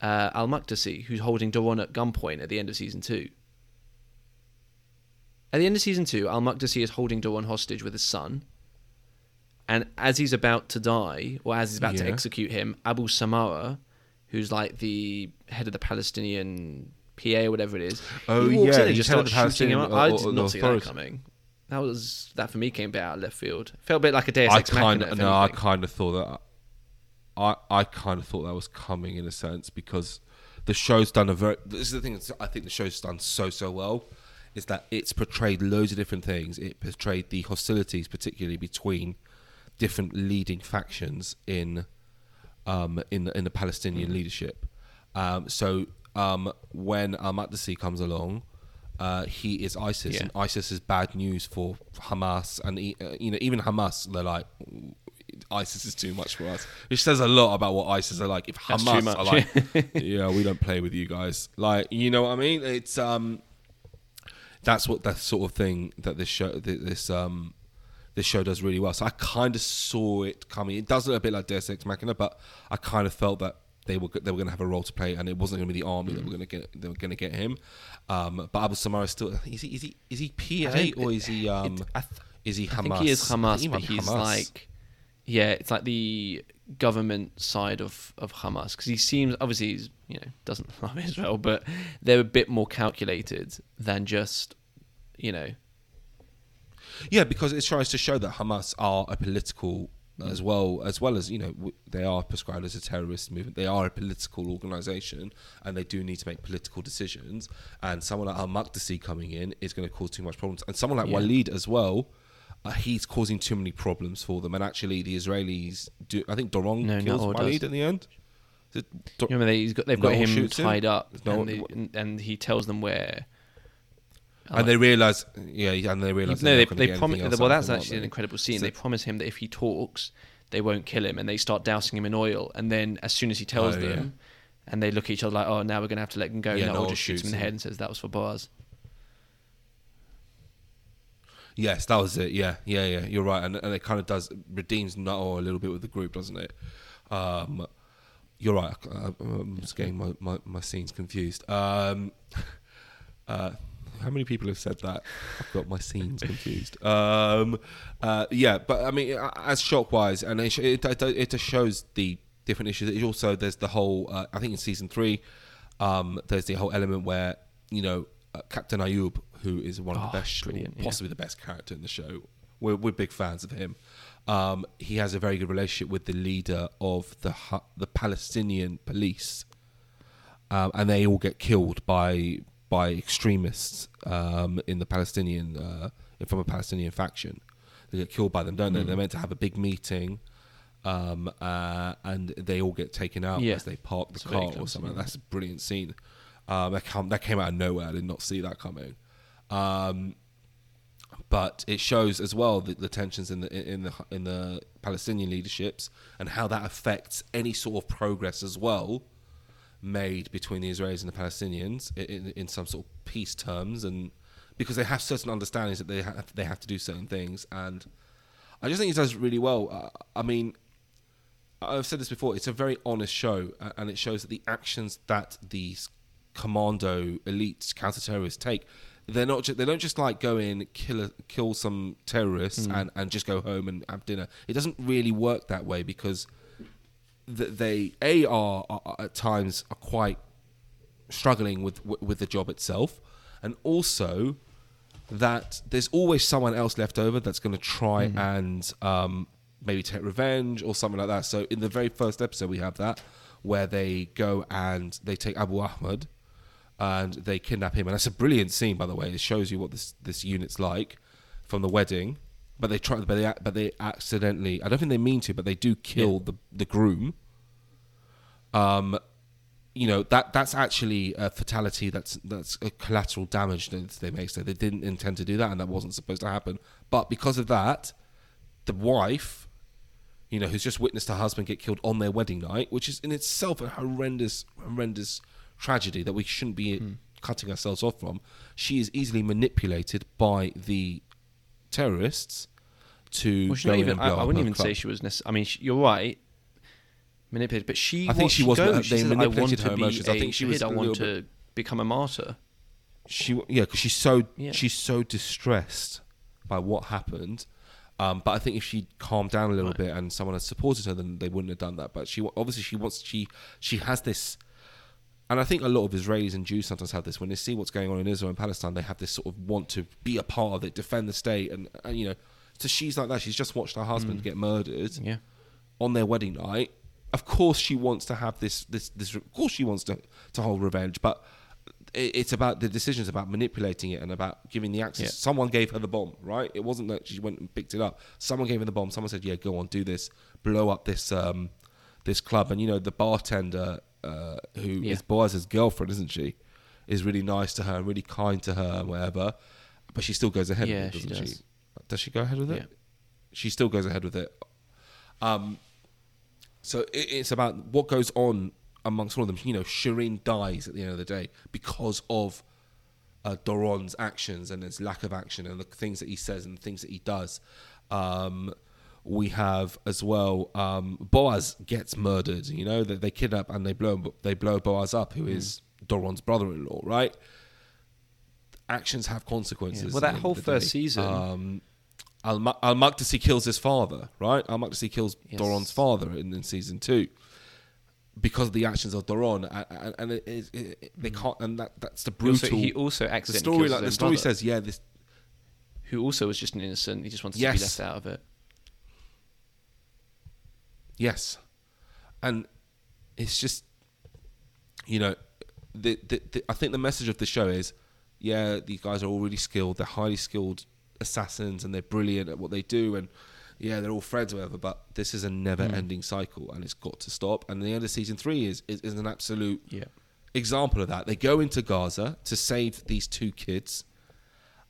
uh, Al Maqdisi, who's holding Doron at gunpoint at the end of season two. At the end of season two, Al Maqdisi is holding Doron hostage with his son. And as he's about to die, or as he's about to execute him, Abu Samara, who's like the head of the Palestinian PA or whatever it is, Oh, he walks yeah, in and just starts the shooting him up. Palestinian, I uh, did uh, not see that coming. That was that for me came a bit out of left field. Felt a bit like a Deus I Ex kind Machina. no. I kind of thought that. I I kind of thought that was coming in a sense because the show's done a very. This is the thing. I think the show's done so so well. Is that it's portrayed loads of different things. It portrayed the hostilities, particularly between different leading factions in um, in the, in the Palestinian leadership. Um, so um, when Al Maqdisi comes along, uh, he is ISIS, Yeah. and ISIS is bad news for Hamas, and uh, you know even Hamas they're like. ISIS is too much for us. Which says a lot about what ISIS are like. If Hamas are like, yeah, we don't play with you guys. Like, you know what I mean? It's um, that's what that sort of thing that this show, this um, this show does really well. So I kind of saw it coming. It does look a bit like Deus Ex Machina, but I kind of felt that they were they were going to have a role to play, and it wasn't going to be the army that were going to get they were going to get him. Um, but Abu Samara is still is he is he is he PA or is he um it- th- is he Hamas? I think he is Hamas, he but he's Hamas. like, yeah, it's like the government side of of Hamas because he seems obviously he's you know doesn't love Israel, but they're a bit more calculated than just you know Yeah, because it tries to show that Hamas are a political mm. as well as well as you know w- they are prescribed as a terrorist movement. They are a political organization, and they do need to make political decisions. And someone like Al Maqdisi coming in is going to cause too much problems. And someone like Yeah. Walid as well. Uh, he's causing too many problems for them, and actually, the Israelis do. I think Doron No, kills Walid in the end. It you remember they, he's got they've got No him shoots him? tied up No and, they, and he tells them where. and they realize, yeah, and they realize. no, they, gonna they promise. Well, that's actually aren't an incredible scene. So- they promise him that if he talks, they won't kill him, and they start dousing him in oil. And then, as soon as he tells Oh, yeah. them, and they look at each other like, "Oh, now we're going to have to let him go." Yeah, and no Noel just shoots him in the head and says, "That was for Boaz." Yes, that was it. Yeah, yeah, yeah. You're right, and and it kind of does redeems Nurit a little bit with the group, doesn't it? Um, you're right. I- I'm just getting my, my, my scenes confused. Um, uh, how many people have said that? I've got my scenes confused. Um, uh, yeah, but I mean, as shock wise, and it, it, it, it just shows the different issues. It also there's the whole. Uh, I think in season three, um, there's the whole element where you know uh, Captain Ayub, who is one of Oh, the best, brilliant, yeah. possibly the best character in the show. We're, we're big fans of him. Um, he has a very good relationship with the leader of the the Palestinian police, um, and they all get killed by by extremists um, in the Palestinian uh, from a Palestinian faction. They get killed by them, don't they? Hmm. They're meant to have a big meeting, um, uh, and they all get taken out Yeah. as they park the It's car or something. That's a brilliant scene. Um, that, come, that came out of nowhere. I did not see that coming. Um, but it shows as well the, the tensions in the in the in the Palestinian leaderships and how that affects any sort of progress as well made between the Israelis and the Palestinians in, in, some sort of peace terms and because they have certain understandings that they have they have to do certain things and I just think it does really well. Uh, I mean, I've said this before. It's a very honest show, and it shows that the actions that these commando elites counter-terrorists take, they're not. Ju- they don't just like go in, kill a, kill some terrorists, and, and just go home and have dinner. It doesn't really work that way because th- they a are, are at times are quite struggling with with the job itself, and also that there's always someone else left over that's going to try and um, maybe take revenge or something like that. So in the very first episode, we have that where they go and they take Abu Ahmed and they kidnap him. And that's a brilliant scene, by the way. It shows you what this this unit's like from the wedding. But they try, but they but they accidentally. I don't think they mean to, but they do kill the the groom. Um, you know that that's actually a fatality. That's that's a collateral damage that they make. So they didn't intend to do that, and that wasn't supposed to happen. But because of that, the wife, you know, who's just witnessed her husband get killed on their wedding night, which is in itself a horrendous, horrendous tragedy that we shouldn't be cutting ourselves off from. She is easily manipulated by the terrorists to Well, go even. I, I wouldn't even club. say she was. Necess- I mean, she, you're right. Manipulated, but she. I think what she was- Goes. they she I manipulated want her emotions. I a think she was I want to become a martyr. she yeah because she's so Yeah. she's so distressed by what happened um, but I think if she calmed down a little Right. bit and someone had supported her, then they wouldn't have done that. But she obviously she wants she she has this, and I think a lot of Israelis and Jews sometimes have this when they see what's going on in Israel and Palestine. They have this sort of want to be a part of it, defend the state, and, and you know. So she's like that. She's just watched her husband get murdered Mm. Yeah. on their wedding night. Of course, she wants to have this, this, this. Of course, she wants to to hold revenge, but it- it's about the decisions about manipulating it and about giving the access. Yeah. Someone gave her the bomb, right? It wasn't that she went and picked it up. Someone gave her the bomb. Someone said, "Yeah, go on, do this, blow up this um, this club." And you know, the bartender uh, who is Yeah. Boaz's girlfriend, isn't she? Is really nice to her and really kind to her and whatever. But she still goes ahead Yeah, with it, doesn't she? does. Does she go ahead with it? Yeah. She still goes ahead with it. Um, so it, it's about what goes on amongst all of them. You know, Shireen dies at the end of the day because of uh, Doron's actions and his lack of action and the things that he says and the things that he does. Um, we have as well um, Boaz gets murdered. You know that they kidnap and they blow they blow Boaz up, who is Doron's brother-in-law. Right? Actions have consequences. Yeah. Well, that the whole the first day. season- Um, Al Maqdisi kills his father, right? Al Maqdisi kills Yes. Doron's father in, in season two because of the actions of Doron, and, and, it, it, it, they can't, and that that's the He also, brutal. he also the accidentally story, kills like the story brother, says, yeah, this who also was just an innocent. He just wanted to be left out of it. Yes, and it's just you know, the, the, the I think the message of the show is, yeah, these guys are all really skilled. They're highly skilled assassins, and they're brilliant at what they do, and yeah, they're all friends, or whatever. But this is a never-ending cycle, and it's got to stop. And the end of season three is is, is an absolute Yeah. example of that. They go into Gaza to save these two kids.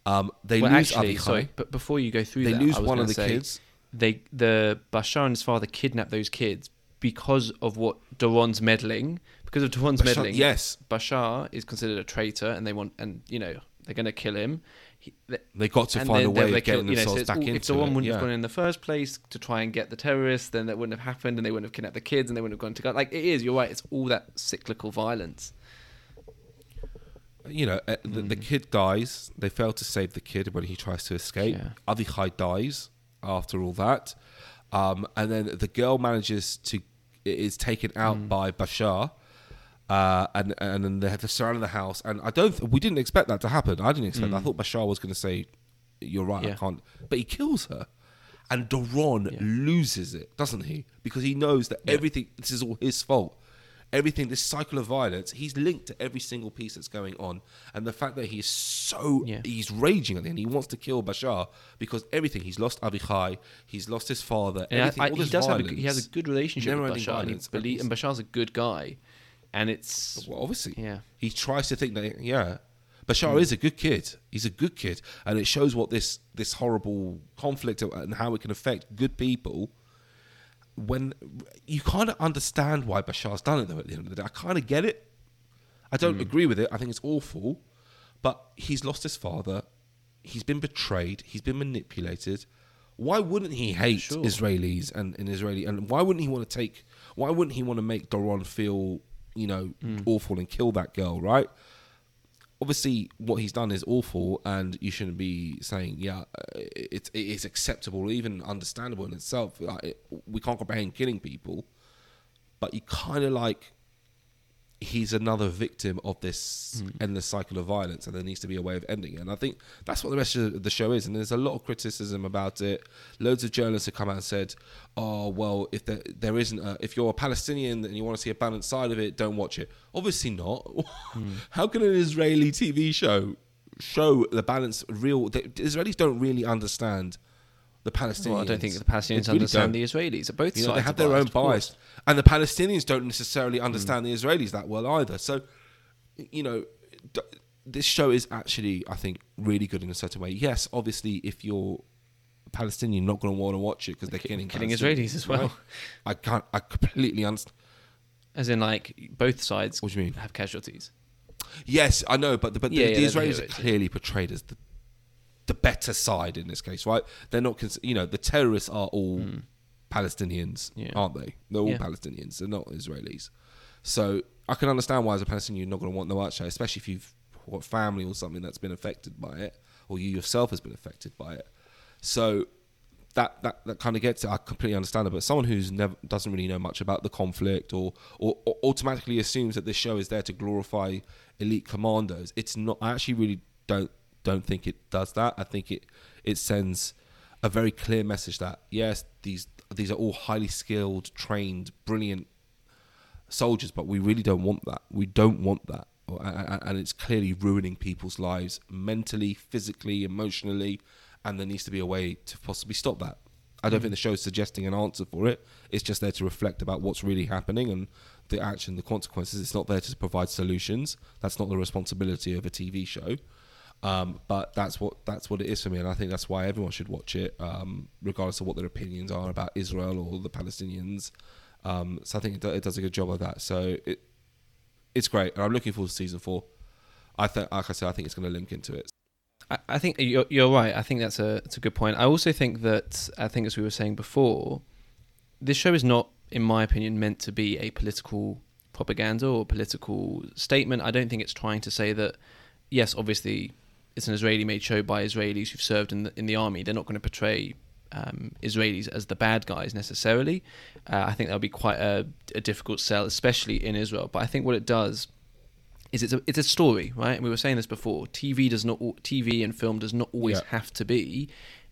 Um, they well, lose actually, Avichai. sorry, but before you go through They that, lose I was one of the say, kids. They the Bashar and his father kidnapped those kids because of what Doron's meddling. Because of Doron's Bashar- meddling, yes. Bashar is considered a traitor, and they want, and you know, they're going to kill him. He, th- They got to find a way they of kill- getting you know, so themselves it's back all- into If Doron wouldn't yeah. have gone in the first place to try and get the terrorists, then that wouldn't have happened, and they wouldn't have kidnapped the kids, and they wouldn't have gone to. Like it is, you're right. It's all that cyclical violence. you know, uh, the, the kid dies. They fail to save the kid when he tries to escape. Yeah. Avichai dies after all that, um, and then the girl manages to is taken out by Bashar, uh, and and then they have to surround the house. And I don't, we didn't expect that to happen. I didn't expect. that. I thought Bashar was going to say, "You're right, I can't," but he kills her. And Doron Yeah. loses it, doesn't he? Because he knows that everything, this is all his fault everything, this cycle of violence, he's linked to every single piece that's going on. And the fact that he's so, Yeah. he's raging at the end. He wants to kill Bashar because everything, he's lost Avichai, he's lost his father, And everything, I, I, all he this does have a, he has a good relationship with Bashar, and, violence, and Bashar's a good guy, and it's Well, obviously. Yeah. He tries to think that, yeah. Bashar hmm. is a good kid. He's a good kid. And it shows what this, this horrible conflict uh, and how it can affect good people when you kind of understand why Bashar's done it, though, at the end of the day. I kind of get it. I don't mm. agree with it. I think it's awful. But he's lost his father. He's been betrayed. He's been manipulated. Why wouldn't he hate Sure. Israelis and, and Israeli? And why wouldn't he want to take? Why wouldn't he want to make Doron feel, you know, mm. awful and kill that girl? Right? Obviously, what he's done is awful, and you shouldn't be saying, "Yeah, uh, it, it is acceptable, even understandable in itself." Like, we can't comprehend killing people, but you kind of like he's another victim of this hmm. endless cycle of violence, and there needs to be a way of ending it. And I think that's what the rest of the show is. And there's a lot of criticism about it. Loads of journalists have come out and said, "Oh, well, if there, there isn't, a, if you're a Palestinian and you want to see a balanced side of it, don't watch it." Obviously not. Hmm. How can an Israeli TV show show the balance? Real the Israelis don't really understand the Palestinians. Well, I don't think the Palestinians really understand don't. the Israelis. Both You know, sides they have their own biased, bias, and the Palestinians don't necessarily mm. understand the Israelis that well either. So, you know, d- this show is actually, I think, really good in a certain way. Yes, obviously, if you're a Palestinian, you're not going to want to watch it because they're killing killing Israelis as well. right? I can't. I completely understand. As in, like both sides What do you mean? have casualties. Yes, I know, but the, but Yeah, the, yeah, the Israelis are clearly portrayed as the the better side in this case, right? They're not, cons- you know, the terrorists are all Palestinians, Hmm. Yeah. aren't they? They're all Yeah. Palestinians. They're not Israelis. So I can understand why, as a Palestinian, you're not going to want the watch that, especially if you've got family or something that's been affected by it, or you yourself has been affected by it. So that that, that kind of gets it. I completely understand it. But someone who's never doesn't really know much about the conflict, or, or or automatically assumes that this show is there to glorify elite commandos, it's not. I actually really don't don't think it does that. I think it it sends a very clear message that yes, these these are all highly skilled, trained, brilliant soldiers, but we really don't want that. We don't want that. Or- a- a- And it's clearly ruining people's lives mentally, physically, emotionally, and there needs to be a way to possibly stop that. I don't mm. think the show is suggesting an answer for it. It's just there to reflect about what's really happening and the action, the consequences. It's not there to provide solutions. That's not the responsibility of a TV show. Um, but that's what that's what it is for me, and I think that's why everyone should watch it, um, regardless of what their opinions are about Israel or the Palestinians. Um, so I think it, it does a good job of that. So it it's great, and I'm looking forward to season four. I think, like I said, I think it's going to link into it. I, I think you're, you're right. I think that's a that's a good point. I also think that I think as we were saying before, this show is not, in my opinion, meant to be a political propaganda or political statement. I don't think it's trying to say that. Yes, obviously, it's an Israeli-made show by Israelis who've served in the in the army. They're not going to portray um, Israelis as the bad guys necessarily. Uh, I think that'll be quite a, a difficult sell, especially in Israel. But I think what it does is it's a it's a story, right? And we were saying this before. TV does not TV and film does not always Yeah. have to be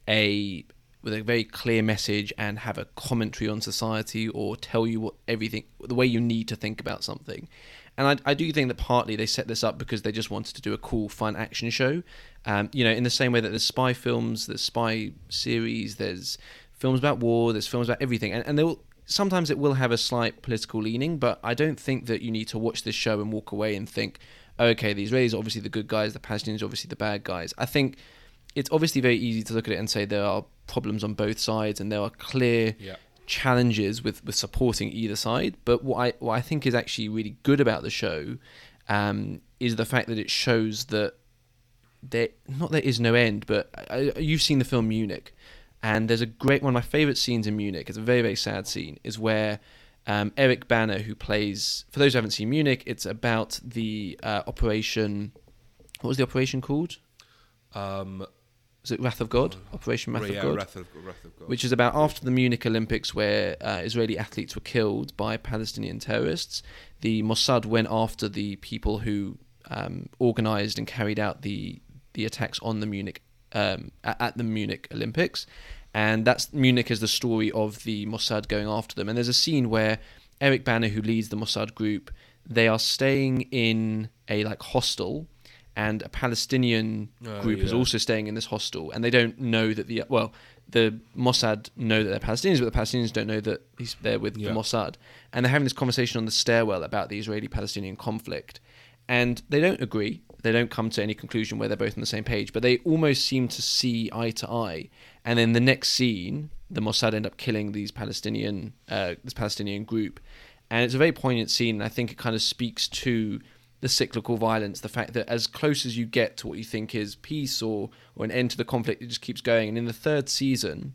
a with a very clear message and have a commentary on society or tell you what everything the way you need to think about something. And I, I do think that partly they set this up because they just wanted to do a cool, fun action show. Um, you know, in the same way that there's spy films, there's spy series, there's films about war, there's films about everything, and, and they will sometimes it will have a slight political leaning, but I don't think that you need to watch this show and walk away and think, okay, the Israelis are obviously the good guys, the Palestinians are obviously the bad guys. I think it's obviously very easy to look at it and say there are problems on both sides and there are clear Yeah. Challenges with, with supporting either side. But what I what I think is actually really good about the show um, is the fact that it shows that there not there is no end, but I, I- you've seen the film Munich, and there's a great one of my favorite scenes in Munich. It's a very very sad scene. Is where um, Eric Bana, who plays for those who haven't seen Munich, it's about the uh, operation. What was the operation called? Um, Was it Wrath of God? Operation Wrath yeah, of God Wrath of, Wrath of God. which is about after the Munich Olympics, where uh, Israeli athletes were killed by Palestinian terrorists. The Mossad went after the people who um, organized and carried out the the attacks on the Munich um, at, at the Munich Olympics, and that's Munich is the story of the Mossad going after them. And there's a scene where Eric Bana, who leads the Mossad group, they are staying in a like hostel. And a Palestinian Oh, group is also staying in this hostel, and they don't know that the well, the Mossad know that they're Palestinians, but the Palestinians don't know that he's there with Yeah. the Mossad. And they're having this conversation on the stairwell about the Israeli-Palestinian conflict, and they don't agree. They don't come to any conclusion where they're both on the same page, but they almost seem to see eye to eye. And then the next scene, the Mossad end up killing these Palestinian uh, this Palestinian group, and it's a very poignant scene. And I think it kind of speaks to the cyclical violence, the fact that as close as you get to what you think is peace or, or an end to the conflict, it just keeps going. And in the third season,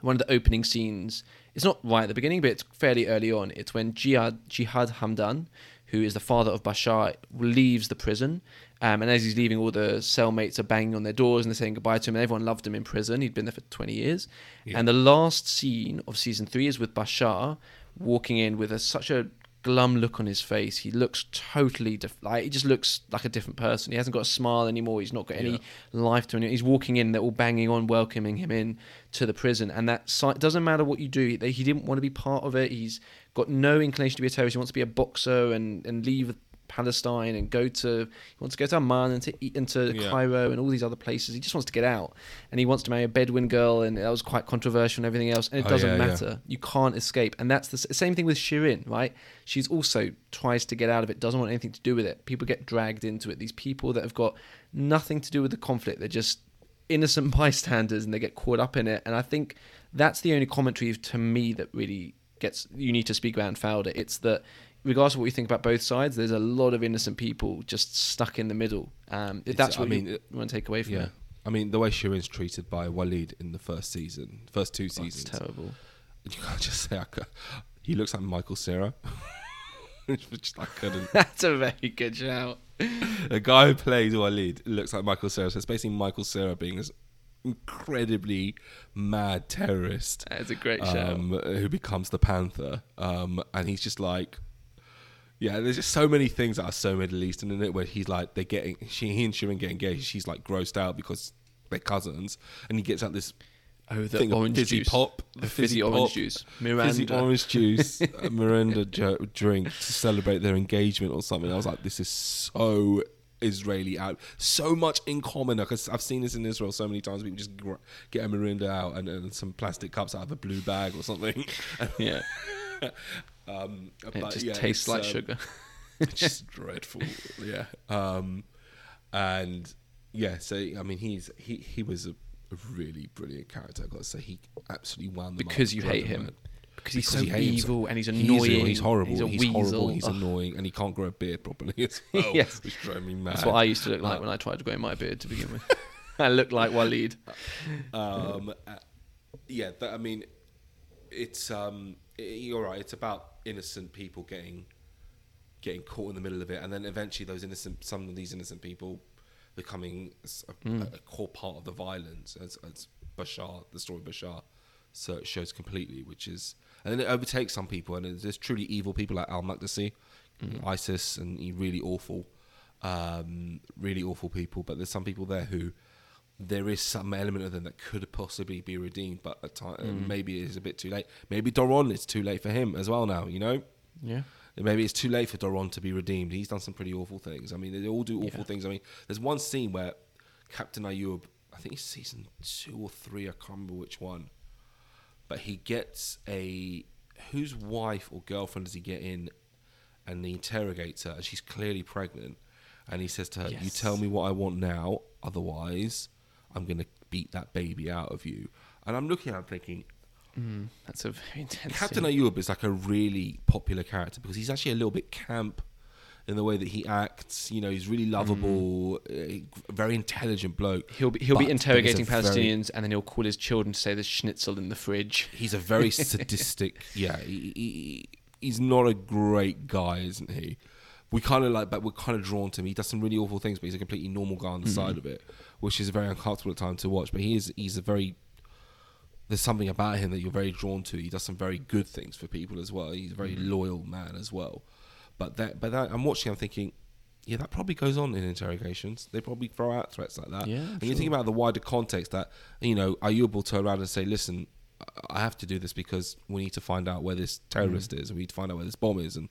one of the opening scenes, it's not right at the beginning, but it's fairly early on. It's when Jihad, Jihad Hamdan, who is the father of Bashar, leaves the prison. Um, and as he's leaving, all the cellmates are banging on their doors and they're saying goodbye to him. And everyone loved him in prison. He'd been there for 20 years. Yeah. And the last scene of season three is with Bashar walking in with a, such a glum look on his face. He looks totally dif- like he just looks like a different person. He hasn't got a smile anymore. He's not got any Yeah. life to him. He's walking in. They're all banging on, welcoming him in to the prison. And that si- doesn't matter what you do. He he didn't want to be part of it. He's got no inclination to be a terrorist. He wants to be a boxer and and leave Palestine and go to he wants to go to Amman and to eat into Yeah. Cairo and all these other places. He just wants to get out, and he wants to marry a Bedouin girl, and that was quite controversial and everything else. And it Oh, doesn't yeah, yeah. matter. You can't escape, and that's the same thing with Shirin, right? She's also tries to get out of it, doesn't want anything to do with it. People get dragged into it. These people that have got nothing to do with the conflict, they're just innocent bystanders, and they get caught up in it. And I think that's the only commentary to me that really gets you need to speak about and fouled it. It's that regardless of what you think about both sides, there's a lot of innocent people just stuck in the middle. Um, if It's- that's what I mean, you want to take away from Yeah. it. I mean, the way Shirin's treated by Walid in the first season, first two Oh, seasons, terrible. you can't just say I he looks like Michael Cera. Which I couldn't. That's a very good shout. The guy who plays Walid looks like Michael Cera. So it's basically Michael Cera being this incredibly mad terrorist That's a great shout. um, who becomes the Panther. Um, and he's just like, yeah, there's just so many things that are so Middle Eastern in it where he's like, they're getting, she, he and Shirin get engaged. She's like grossed out because they're cousins. And he gets out this Oh, the thing orange fizzy juice. pop, The fizzy orange juice. Mirinda, fizzy orange juice, a Mirinda drink to celebrate their engagement or something. I was like, this is so Israeli out, so much in common. Because I've seen this in Israel so many times. People just gr- get a Mirinda out and, and some plastic cups out of a blue bag or something. Yeah. um, It but just yeah, tastes like um, sugar. it's just dreadful. Yeah. Um, and yeah, so I mean, he's he he was a, really brilliant character. I got to say, he absolutely won. Because you hate him. mad. Because he's Because so you hate him evil and he's He's annoying. evil, He's, horrible. He's a He's, horrible. He's Ugh. annoying, and he can't grow a beard properly as well. Yes. which drove me mad. That's what I used to look like Uh, when I tried to grow my beard to begin with. I looked like Walid. um, uh, yeah, that, I mean, it's um, i you're right. It's about innocent people getting getting caught in the middle of it, and then eventually those innocent, some of these innocent people becoming a, Mm. a core part of the violence, as, as Bashar, the story of Bashar, so it shows completely, which is, and then it overtakes some people, and there's truly evil people like Al Maqdisi, Mm. ISIS, and really awful, um, really awful people. But there's some people there who there is some element of them that could possibly be redeemed, but at time, Mm. maybe it is a bit too late. Maybe Doron, is too late for him as well now. You know, Yeah. maybe it's too late for Doron to be redeemed. He's done some pretty awful things. I mean, they all do awful Yeah. things. I mean, there's one scene where Captain Ayub, I think it's season two or three, I can't remember which one, but he gets a whose wife or girlfriend does he get in, and he interrogates her, and she's clearly pregnant, and he says to her, "You tell me what I want now, otherwise, I'm gonna beat that baby out of you." And I'm looking at, him thinking, Mm, that's a very intense. Captain scene. Ayub is like a really popular character because he's actually a little bit camp in the way that he acts. You know, he's really lovable, uh, very intelligent bloke. He'll be he'll be a interrogating very- Palestinians and then he'll call his children to say there's schnitzel in the fridge. He's a very sadistic. Yeah, he, he, he's not a great guy, isn't he? We kind of like, but we're kind of drawn to him. He does some really awful things, but he's a completely normal guy on the side of it, which is very uncomfortable at times to watch. But he is, he's a very. There's something about him that you're very drawn to. He does some very good things for people as well. He's a very loyal man as well. But that, but that, I'm watching. I'm thinking, yeah, that probably goes on in interrogations. They probably throw out threats like that. Yeah, and you sure. think about the wider context that you know, are Ayub will turn around and say, "Listen, I have to do this because we need to find out where this terrorist Mm. is. We need to find out where this bomb is, and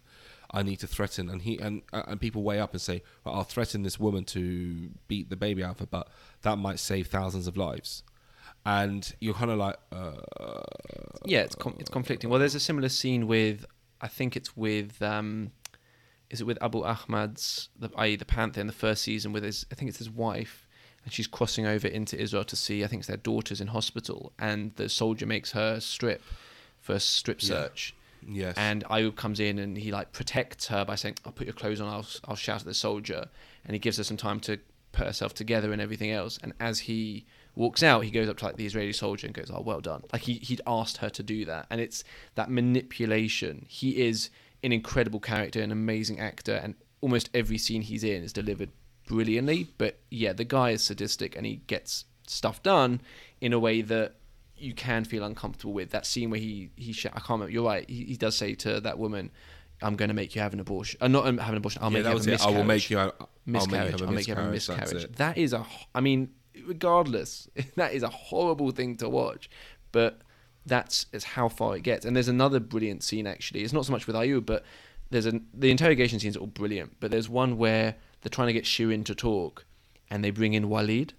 I need to threaten." And he and and people weigh up and say, well, "I'll threaten this woman to beat the baby out of her, but that might save thousands of lives." And you're kind of like, uh, yeah, it's com- it's conflicting. Well, there's a similar scene with I think it's with um, is it with Abu Ahmad's the i.e. the Panther in the first season with his I think it's his wife and she's crossing over into Israel to see I think it's their daughters in hospital and the soldier makes her strip for a strip Yeah. search. yes, And Ayub comes in and he like protects her by saying, "I'll put your clothes on. I'll I'll shout at the soldier," and he gives her some time to put herself together and everything else. And as he walks out, he goes up to like the Israeli soldier and goes, "Oh, well done!" Like he he'd asked her to do that, and it's that manipulation. He is an incredible character, an amazing actor, and almost every scene he's in is delivered brilliantly. But yeah, the guy is sadistic and he gets stuff done in a way that you can feel uncomfortable with. That scene where he he sh- I can't remember. You're right. He, he does say to that woman, I'm going to make you have an abortion. Uh, not um, have an abortion. I'll yeah, make you have a it. I miscarriage. will make you. I'll miscarriage. Make you I'll make you have a miscarriage. That's miscarriage. it. That is a. I mean, regardless, that is a horrible thing to watch, but that's is how far it gets. And there's another brilliant scene actually. It's not so much with Ayu, but there's an the interrogation scenes are all brilliant. But there's one where they're trying to get Shirin to talk, and they bring in Walid,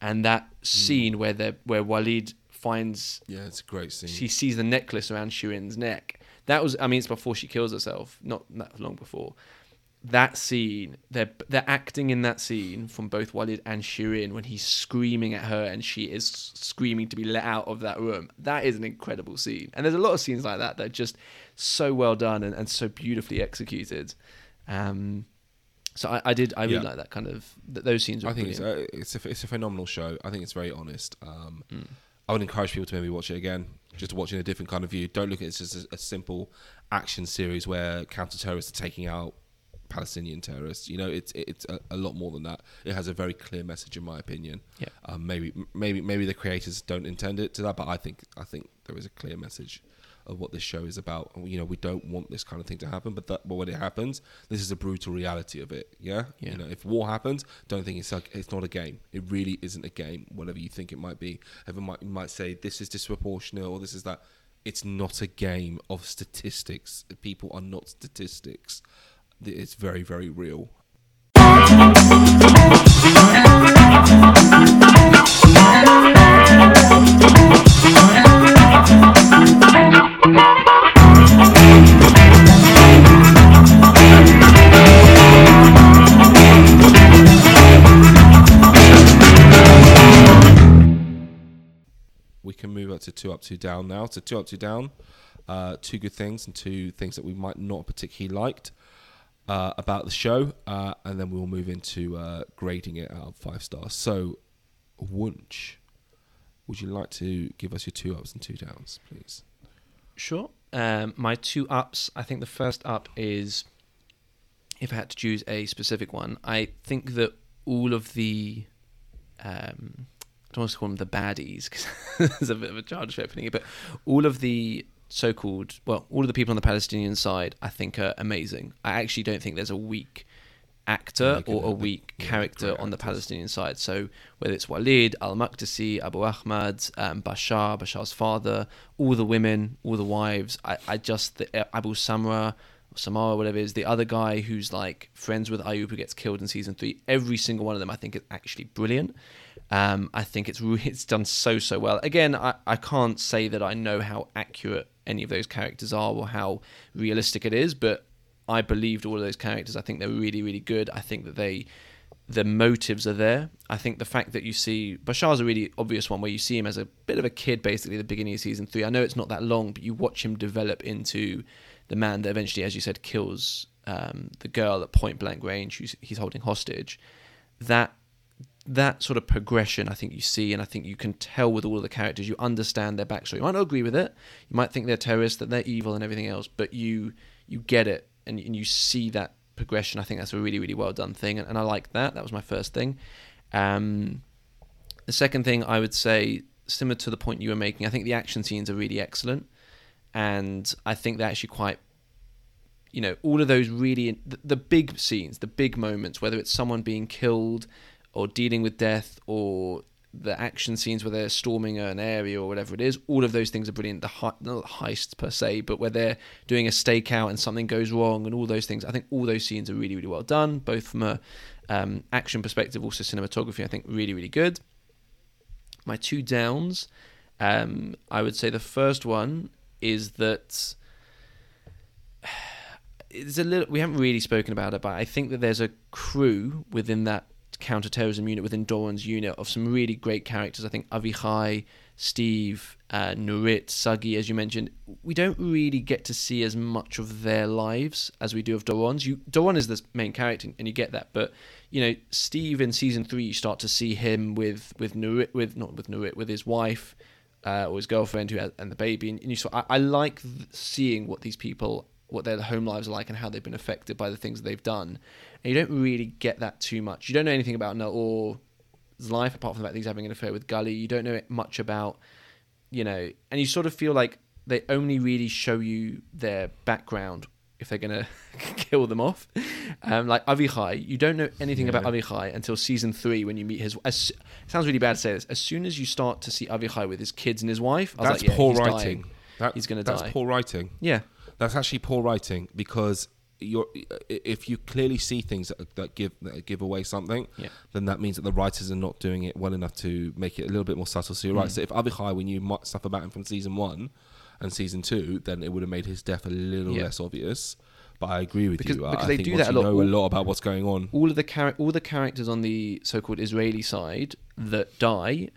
and that Hmm. scene where they where Walid finds Yeah, it's a great scene. she sees the necklace around Shirin's neck. That was, I mean, it's before she kills herself, not that long before. That scene, they're they're acting in that scene from both Walid and Shirin when he's screaming at her and she is screaming to be let out of that room. That is an incredible scene, and there's a lot of scenes like that that are just so well done and, and so beautifully executed. Um, so I, I did, I really Yeah. like that kind of th- those scenes. I think it's a, it's a it's a phenomenal show. I think it's very honest. Um, Mm. I would encourage people to maybe watch it again, just to watch it in a different kind of view. Don't look at it as just a, a simple action series where counter terrorists are taking out Palestinian terrorists. You know, it's it's a, a lot more than that. It has a very clear message, in my opinion. Yeah. Um, maybe maybe maybe the creators don't intend it to that, but I think I think there is a clear message of what this show is about. You know, we don't want this kind of thing to happen, but that but when it happens, this is a brutal reality of it. Yeah. Yeah. You know, if war happens, don't think it's like it's not a game. It really isn't a game. Whatever you think it might be, everyone might you might say this is disproportionate or this is that. It's not a game of statistics. People are not statistics. It's very very real. we can move up to two up, two down now. So two up, two down. Uh, two good things and two things that we might not particularly liked uh, about the show, uh, and then we'll move into uh, grading it out of five stars. So, Wunsch, would you like to give us your two ups and two downs, please? Sure. Um, my two ups. I think the first up is, if I had to choose a specific one, I think that all of the, um, I don't want to call them the baddies because there's a bit of a charge for putting it, but all of the so-called, well, all of the people on the Palestinian side, I think are amazing. I actually don't think there's a weak actor or a weak yeah, character great on the. Palestinian side. So whether it's Walid, Al Maqdisi, Abu Ahmad, um, Bashar, Bashar's father, all the women, all the wives, I, I just the, uh, Abu Samra, or Samara, whatever it is, the other guy who's like friends with Ayub who gets killed in season three. Every single one of them, I think, is actually brilliant. Um, I think it's it's done so so well. Again, I, I can't say that I know how accurate any of those characters are or how realistic it is, but I believed all of those characters. I think they're really really good. I think that they the motives are there. I think the fact that you see Bashar's a really obvious one where you see him as a bit of a kid basically at the beginning of season three. I know it's not that long, but you watch him develop into the man that eventually, as you said, kills um, the girl at point blank range who's he's holding hostage. That that sort of progression I think you see and I think you can tell with all of the characters. You understand their backstory. You might not agree with it. You might think they're terrorists that they're evil and everything else but you you get it and, and you see that progression. I think that's a really really well done thing and, and I like that. That was my first thing. Um, the second thing I would say similar to the point you were making I think the action scenes are really excellent and I think they're actually quite you know all of those really the, the big scenes the big moments whether it's someone being killed or dealing with death or the action scenes where they're storming an area or whatever it is all of those things are brilliant. The he- heists per se but where they're doing a stakeout and something goes wrong and all those things. I think all those scenes are really really well done both from a um, action perspective also cinematography i think really really good. My two downs um, i would say the first one is that it's a little we haven't really spoken about it but i think that there's a crew within that counterterrorism unit within Doron's unit of some really great characters. I think avichai steve uh, nurit sagi as you mentioned. We don't really get to see as much of their lives as we do of Doron's you Doron is the main character and you get that but you know steve in season three you start to see him with with nurit with not with nurit with his wife uh, or his girlfriend who has, and the baby and, and you saw I, I like th- seeing what these people what their home lives are like and how they've been affected by the things that they've done and you don't really get that too much you don't know anything about Naor's life apart from the fact that he's having an affair with Gali you don't know much about you know and you sort of feel like they only really show you their background if they're gonna kill them off. Um, like Avichai, you don't know anything about Avichai until season three when you meet his. As, it sounds really bad to say this. As soon as you start to see Avichai with his kids and his wife, I was That's like, yeah, poor writing. That- He's gonna that's die. poor writing. Yeah, That's actually poor writing because you're if you clearly see things that, that give that give away something, Yeah. then that means that the writers are not doing it well enough to make it a little bit more subtle. So you're Hmm. right. So if Avichai, we knew stuff about him from season one and season two, then it would have made his death a little Yeah. less obvious. But I agree with Because- you. I- because I they think do that a lot. know a lot about what's going on. all of the char- all the characters on the so-called Israeli side that die,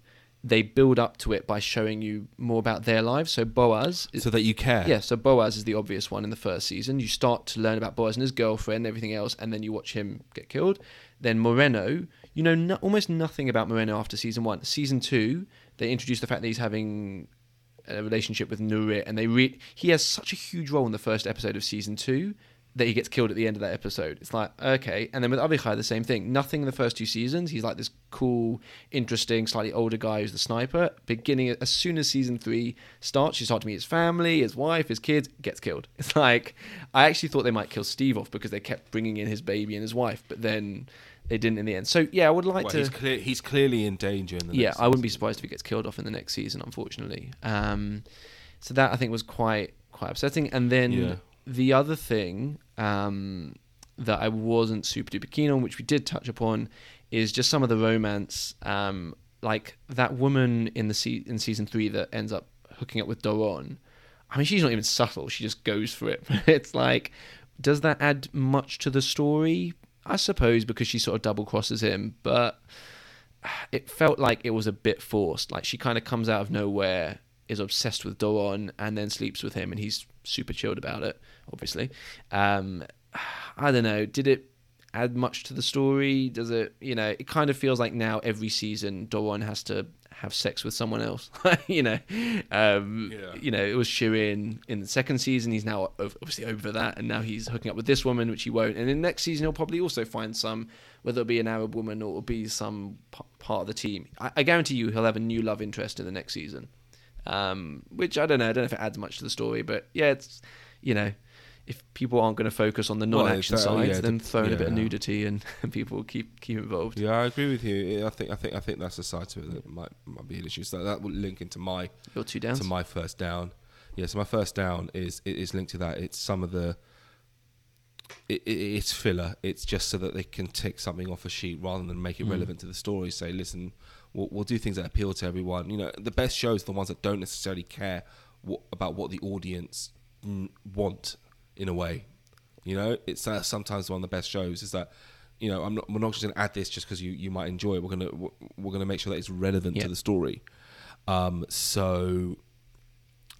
they build up to it by showing you more about their lives. So Boaz, is, So that you care. yeah, so Boaz is the obvious one in the first season. You start to learn about Boaz and his girlfriend, and everything else, and then you watch him get killed. Then Moreno, you know no- almost nothing about Moreno after season one. Season two, they introduce the fact that he's having a relationship with Nurit, and they re- he has such a huge role in the first episode of season two that he gets killed at the end of that episode. It's like okay, and then with Avichai the same thing. Nothing in the first two seasons. He's like this cool, interesting, slightly older guy who's the sniper. Beginning as soon as season three starts, you start to meet his family, his wife, his kids. Gets killed. It's like I actually thought they might kill Steve off because they kept bringing in his baby and his wife, but then they didn't in the end. So yeah, I would like Well, to. he's, clear, he's clearly in danger. In the Yeah, next I wouldn't be surprised if he gets killed off in the next season, unfortunately. Um, so that I think was quite quite upsetting. And then Yeah. The other thing um, that I wasn't super duper keen on, which we did touch upon, is just some of the romance. Um, like that woman in the se- in season three that ends up hooking up with Doron. I mean, she's not even subtle. She just goes for it. it's like, does that add much to the story? I suppose because she sort of double crosses him, but it felt like it was a bit forced. Like she kind of comes out of nowhere, is obsessed with Doron, and then sleeps with him, and he's super chilled about it. Obviously, um, I don't know. Did it add much to the story? Does it? You know, it kind of feels like now every season Doron has to have sex with someone else. you know, um, Yeah. you know, it was Shirin in the second season. He's now obviously over that, and now he's hooking up with this woman, which he won't. And in the next season, he'll probably also find some, whether it be an Arab woman or it'll be some p- part of the team. I, I guarantee you, he'll have a new love interest in the next season. Um, which I don't know. I don't know if it adds much to the story, but yeah, it's you know. If people aren't going to focus on the non-action uh, sides, yeah, then the- throw in a bit of nudity, and, and people will keep keep involved. Yeah, I agree with you. I think I think I think that's a side to it that might might be an issue. So that will link into my Your two downs. to my first down. Yeah, so my first down is it is linked to that. It's some of the. It, it, it's filler. It's just so that they can tick something off a sheet rather than make it Mm. relevant to the story. Say, listen, we'll, we'll do things that appeal to everyone. You know, the best shows are the ones that don't necessarily care what, about what the audience want. In a way, you know, it's uh, sometimes one of the best shows is that. You know, I'm not. We're not just going to add this just because you, you might enjoy it. We're gonna we're gonna make sure that it's relevant Yeah. to the story. Um, so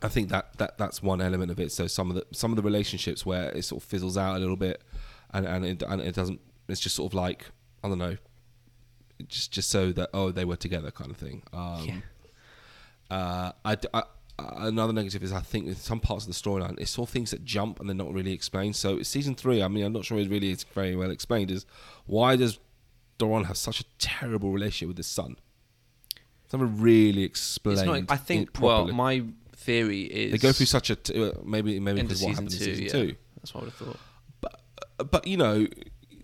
I think that, that that's one element of it. So some of the some of the relationships where it sort of fizzles out a little bit, and and it, and it doesn't. It's just sort of like I don't know, just just so that oh they were together kind of thing. Um, Yeah. uh, I, I- another negative is I think with some parts of the storyline it's all things that jump and they're not really explained. So season three, I mean, I'm not sure it really is very well explained. Is why does Doron have such a terrible relationship with his son? It's never really explained. It's not, I think. Well, my theory is They go through such a t- uh, maybe maybe because what happened two. in yeah, season two. that's what I would have thought. But uh, but you know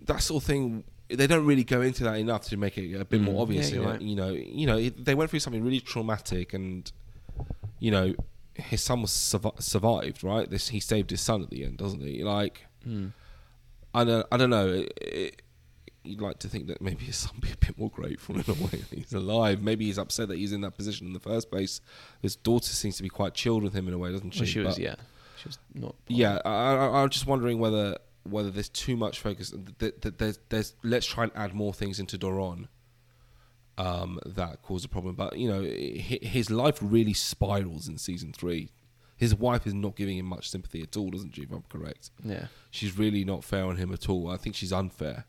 that sort of thing. They don't really go into that enough to make it a bit Mm, more obvious. yeah, you're you, know, right. you know, you know, it- they went through something really traumatic, and you know, his son was survi- survived. Right, this he saved his son at the end, doesn't he? Like, Mm. I don't, I don't know. It, it, you'd like to think that maybe his son be a bit more grateful in a way that he's alive. Maybe he's upset that he's in that position in the first place. His daughter seems to be quite chilled with him in a way, doesn't she? Well, she was, But- yeah, she was not. yeah, I, I, I'm just wondering whether whether there's too much focus. There's, there's let's try and add more things into Doron um, that cause a problem. But you know, his life really spirals in season three. His wife is not giving him much sympathy at all, doesn't she? If I'm correct, Yeah, she's really not fair on him at all. I think she's unfair.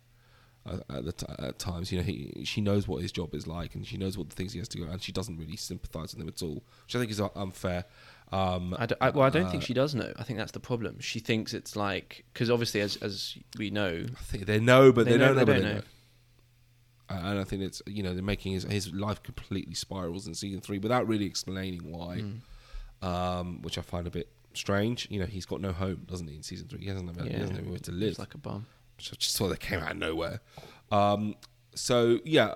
uh, At, the t- at times, you know, he, she knows what his job is like, and she knows what the things he has to go, and she doesn't really sympathise with him at all, which I think is uh, unfair. Um, I, I- well, I don't uh, think she does know. I think that's the problem. She thinks it's like because obviously, as as we know, I think they know, but They they, know, don't know. they don't know. know. Uh, And I think it's you know they're making his his life completely spirals in season three without really explaining why, Mm. um, which I find a bit Strange. You know, he's got no home, doesn't he? In season three, he doesn't have, he Yeah. doesn't have anywhere to live. It's like a bum. So I just thought they came out of nowhere. Um, so yeah,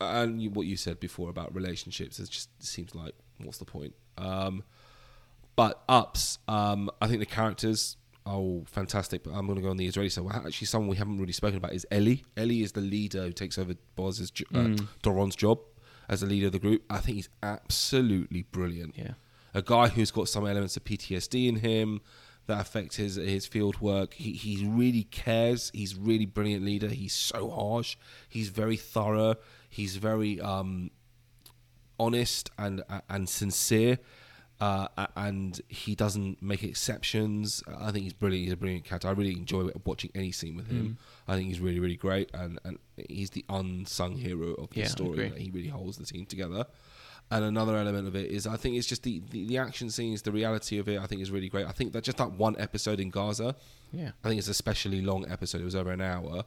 and you, what you said before about relationships, it just seems like what's the point? Um, but ups, um, I think the characters are all fantastic. But I'm going to go on the Israeli side. Well, actually, someone we haven't really spoken about is Ellie. Ellie is the leader who takes over Boaz's jo- uh, Mm. Doron's job as the leader of the group. I think he's absolutely brilliant Yeah. a guy who's got some elements of PTSD in him that affect his his field work. He he really cares. He's really brilliant leader. He's so harsh. He's very thorough. He's very um, honest and and sincere. Uh, and he doesn't make exceptions. I think he's brilliant. He's a brilliant character. I really enjoy watching any scene with him. I think he's really, really great, and, and he's the unsung hero of the Yeah, story. he really holds the team together. And another element of it is I think it's just the, the, the action scenes, the reality of it. I think is really great. I think that just that one episode in Gaza, Yeah. I think it's a especially long episode. It was over an hour.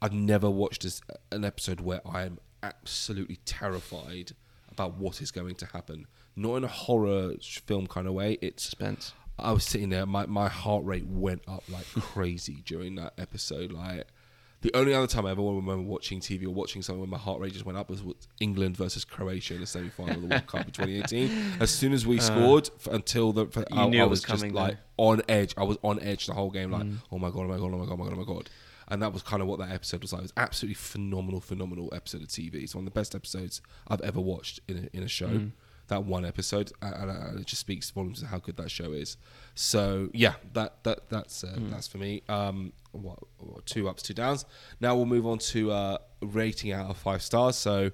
I've never watched this, an episode where I am absolutely terrified about what is going to happen. Not in a horror film kind of way. It's Suspense. I was sitting there, my, my heart rate went up like crazy during that episode. Like the only other time I ever remember watching TV or watching something when my heart rate just went up was England versus Croatia in the semi final of the World Cup in 2018. As soon as we uh, scored, f- until the for, I, I was was just like then. on edge. I was on edge the whole game, like mm. oh my god, oh my god, oh my god, oh my god, oh my god. And that was kind of what that episode was like. It was absolutely phenomenal, phenomenal episode of TV. It's one of the best episodes I've ever watched in a, in a show mm. That one episode, and, and, it just speaks volumes of how good that show is. So yeah, that that that's uh, that's for me. Um, what, what, two ups, two downs. Now we'll move on to uh, rating out of five stars. So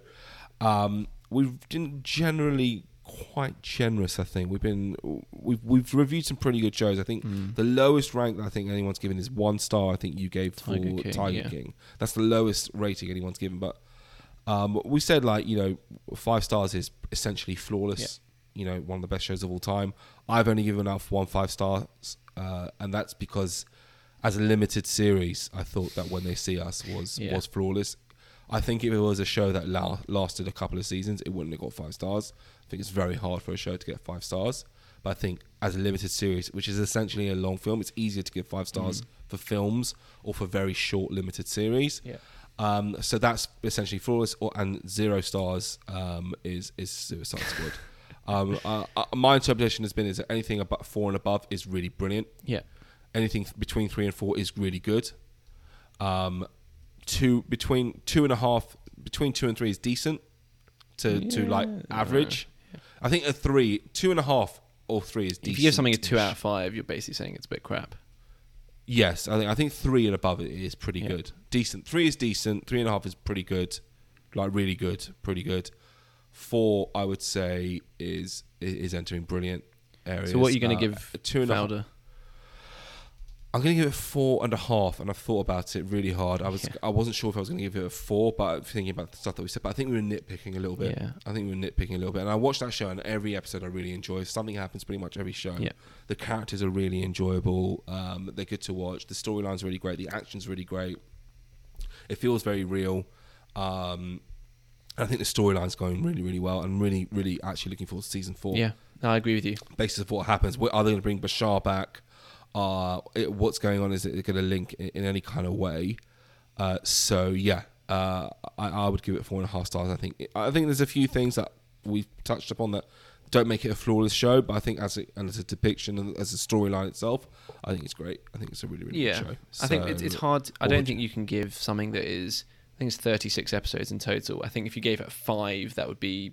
um, we've been generally quite generous. I think we've been we've we've reviewed some pretty good shows. I think the lowest rank that I think anyone's given is one star. I think you gave for Tiger King, Tiger yeah. King. That's the lowest rating anyone's given, but. Um, we said like you know five stars is essentially flawless. You know one of the best shows of all time. I've only given out one five stars, uh, and that's because as a limited series, I thought that when they see us was Yeah. was flawless. I think if it was a show that la- lasted a couple of seasons, it wouldn't have got five stars. I think it's very hard for a show to get five stars. But I think as a limited series, which is essentially a long film, it's easier to give five stars for films or for very short limited series. Yeah. Um, so that's essentially flawless, or, and zero stars um, is is Suicide Squad. um, uh, uh, my interpretation has been is that anything about four and above is really brilliant. Yeah. Anything between three and four is really good. Um, two between two and a half between two and three is decent to to like Yeah. average. I think a three, two and a half or three is decent. If you give something a two out of five, you're basically saying it's a bit crap. Yes, I think I think three and above it is pretty Yeah. good. Decent. Three is decent. Three and a half is pretty good. Like really good, pretty good. Four, I would say, is is entering brilliant areas. So what are you going Uh, to give two and a half? Fowler? I'm going to give it four and a half, and I've thought about it really hard. I was Yeah. I wasn't sure if I was going to give it a four, but thinking about the stuff that we said. But I think we were nitpicking a little bit. Yeah. I think we were nitpicking a little bit. And I watched that show, and every episode I really enjoy. Something happens pretty much every show. Yeah. The characters are really enjoyable. Um, they're good to watch. The storyline's really great. The action's really great. It feels very real. Um, I think the storyline's going really, really well. I'm really, really actually looking forward to season four Yeah. No, I agree with you. basis of what happens. Are they going to bring Bashar back? Uh, it, what's going on? Is it going to link in, in any kind of way? Uh, so yeah, uh, I, I would give it four and a half stars. I think I think there's a few things that we've touched upon that don't make it a flawless show, but I think as a, and as a depiction and as a storyline itself, I think it's great. I think it's a really really Yeah. good show. I think it's, it's So, hard. I don't think you can give something that is. I think it's 36 episodes in total. I think if you gave it five, that would be.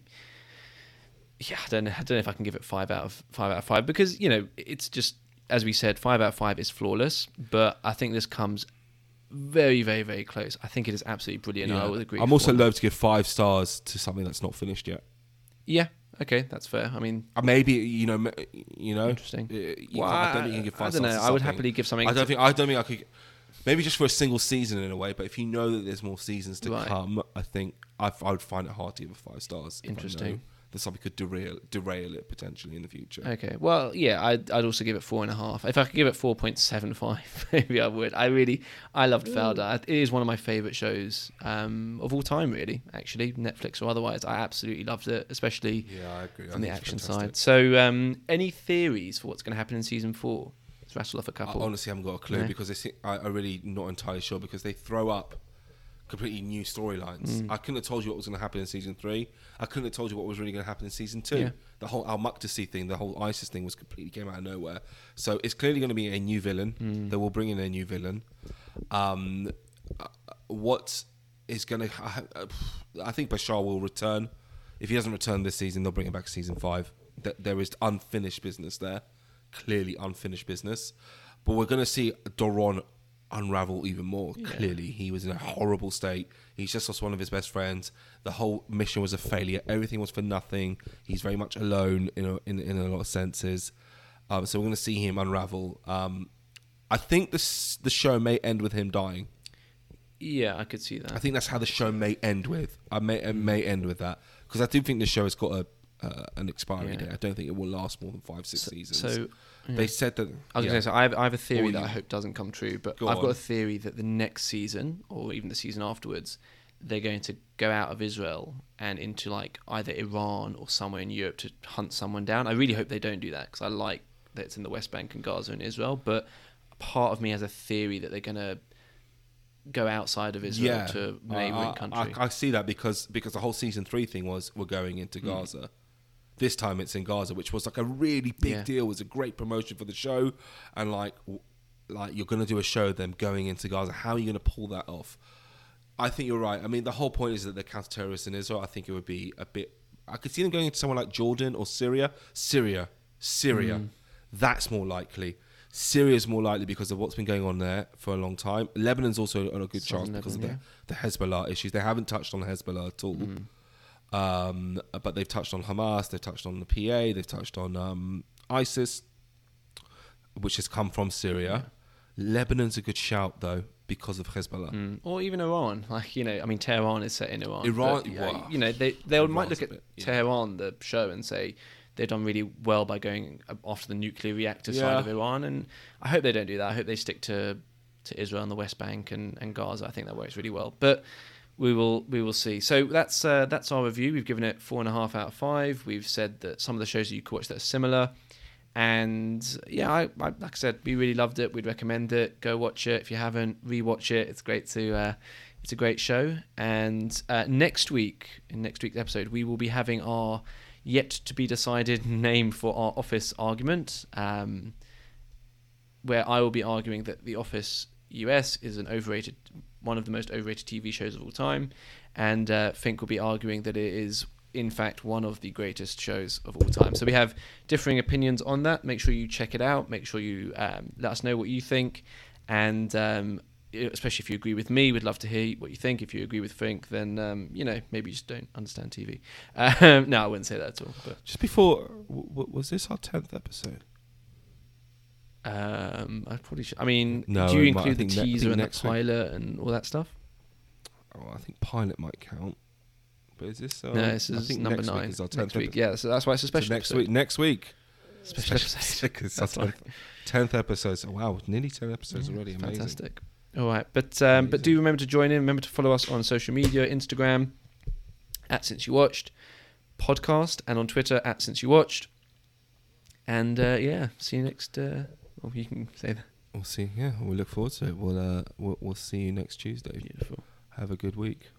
Yeah, I don't know. I don't know if I can give it five out of five out of five because you know it's just as we said, five out of five is flawless. But I think this comes very, very, very close. I think it is absolutely brilliant. I would agree. I'm also loath to give five stars to something that's not finished yet. Yeah. Okay, that's fair. I mean, Uh, Maybe you know, you know, Interesting. uh, Well, can't- I don't think you can give I five don't stars know. I would happily give something. I don't think I don't think I could. Maybe just for a single season in a way, but if you know that there's more seasons to Right. come, I think I, I would find it hard to give it five stars. I Interesting. That something could derail derail it potentially in the future. Okay. Well, yeah, I'd, I'd also give it four and a half. If I could give it four point seven five, maybe I would. I really, I loved Fauda. It is one of my favorite shows um, of all time, really. Actually, Netflix or otherwise, I absolutely loved it, especially Yeah, I agree. I from the action fantastic. side. So, um, any theories for what's going to happen in season four? Let's rattle off a couple. honestly I haven't got a clue No? because they seem, I, I'm really not entirely sure because they throw up completely new storylines. Mm. I couldn't have told you what was going to happen in season three. I couldn't have told you what was really going to happen in season two. Yeah. The whole Al Maqdisi thing, the whole ISIS thing was completely came out of nowhere. So it's clearly going to be a new villain. Mm. They will bring in a new villain. Um, what is going to? I think Bashar will return. If he doesn't return this season, they'll bring him back to season five. Th- There is unfinished business there, clearly unfinished business. But we're going to see Doron unravel even more. Yeah. Clearly, he was in a horrible state. He's just lost one of his best friends. The whole mission was a failure. Everything was for nothing. He's very much alone in a, in, in a lot of senses. Um, so we're going to see him unravel. Um, I think this the show may end with him dying. yeah, I could see that. I think that's how the show may end with. I may it may end with that because I do think the show has got a uh, an expiry Yeah. date. I don't think it will last more than five six so, seasons. so yeah. they said that. I was yeah. going to say, so I have, I have a theory Or that you- I hope doesn't come true, but Go I've got a theory that the next season, or even the season afterwards, they're going to go out of Israel and into like either Iran or somewhere in Europe to hunt someone down. I really hope they don't do that because I like that it's in the West Bank and Gaza and Israel, but part of me has a theory that they're going to go outside of Israel yeah, to neighboring I, country. I, I see that because because the whole season three thing was we're going into Mm. This time it's in Gaza, which was like a really big Yeah. deal. It was a great promotion for the show, and like like you're going to do a show them going into Gaza. How are you going to pull that off? I think you're right. I mean, the whole point is that they're counter-terrorists in Israel. I think it would be a bit. I could see them going into somewhere like Jordan or Syria. Syria, Syria. Mm. That's more likely. Syria is more likely because of what's been going on there for a long time. Lebanon's also on a good chance because Lebanon, of the, the Hezbollah issues. They haven't touched on Hezbollah at all. Mm. Um, but they've touched on Hamas, they've touched on the PA, they've touched on um, ISIS, which has come from Syria. Lebanon's a good shout though because of Hezbollah. Mm. Or even Iran, like you know, I mean, Tehran is set in Iran. Iran- but, you, wow. know, you know, they they might look at bit- yeah. Tehran, the show, and say they've done really well by going after the nuclear reactor side of Iran, and I hope they don't do that. I hope they stick to to Israel and the West Bank and, and Gaza. I think that works really well, but. We will we will see. So that's uh, that's our review. We've given it four and a half out of five. We've said that some of the shows that you could watch that are similar, and yeah, I, I like I said, we really loved it. We'd recommend it. Go watch it if you haven't. Rewatch it. It's great to. Uh, it's a great show. And uh, next week, in next week's episode, we will be having our yet to be decided name for our office argument, um, where I will be arguing that The Office US is an overrated, one of the most overrated TV shows of all time, and uh, Fink will be arguing that it is. In fact, one of the greatest shows of all time. So we have differing opinions on that. Make sure you check it out. Make sure you um, let us know what you think, and um, especially if you agree with me, we'd love to hear what you think. If you agree with Fink, then um, you know maybe you just don't understand TV. No, I wouldn't say that at all. But Just before, w- was this our tenth episode? Um, I probably should. I mean, No, do you it might- I include the ne- teaser and the next week. pilot and all that stuff? Oh, I think pilot might count. But is this? Uh, no, this I is think number next nine. Week is our next 10th week, episode. yeah. So that's why it's a So special next episode. week. Next week. Special episode. That's our tenth, episode. So, wow, nearly ten episodes Yeah, already. Amazing. Fantastic. All right, but um, but do remember to join in. Remember to follow us on social media, Instagram at Since You Watched, podcast, and on Twitter at Since You Watched. And uh, yeah, see you next. Uh, well, you can say that. We'll see. Yeah, we look forward to it. We'll, uh, we'll we'll see you next Tuesday. Beautiful. Have a good week.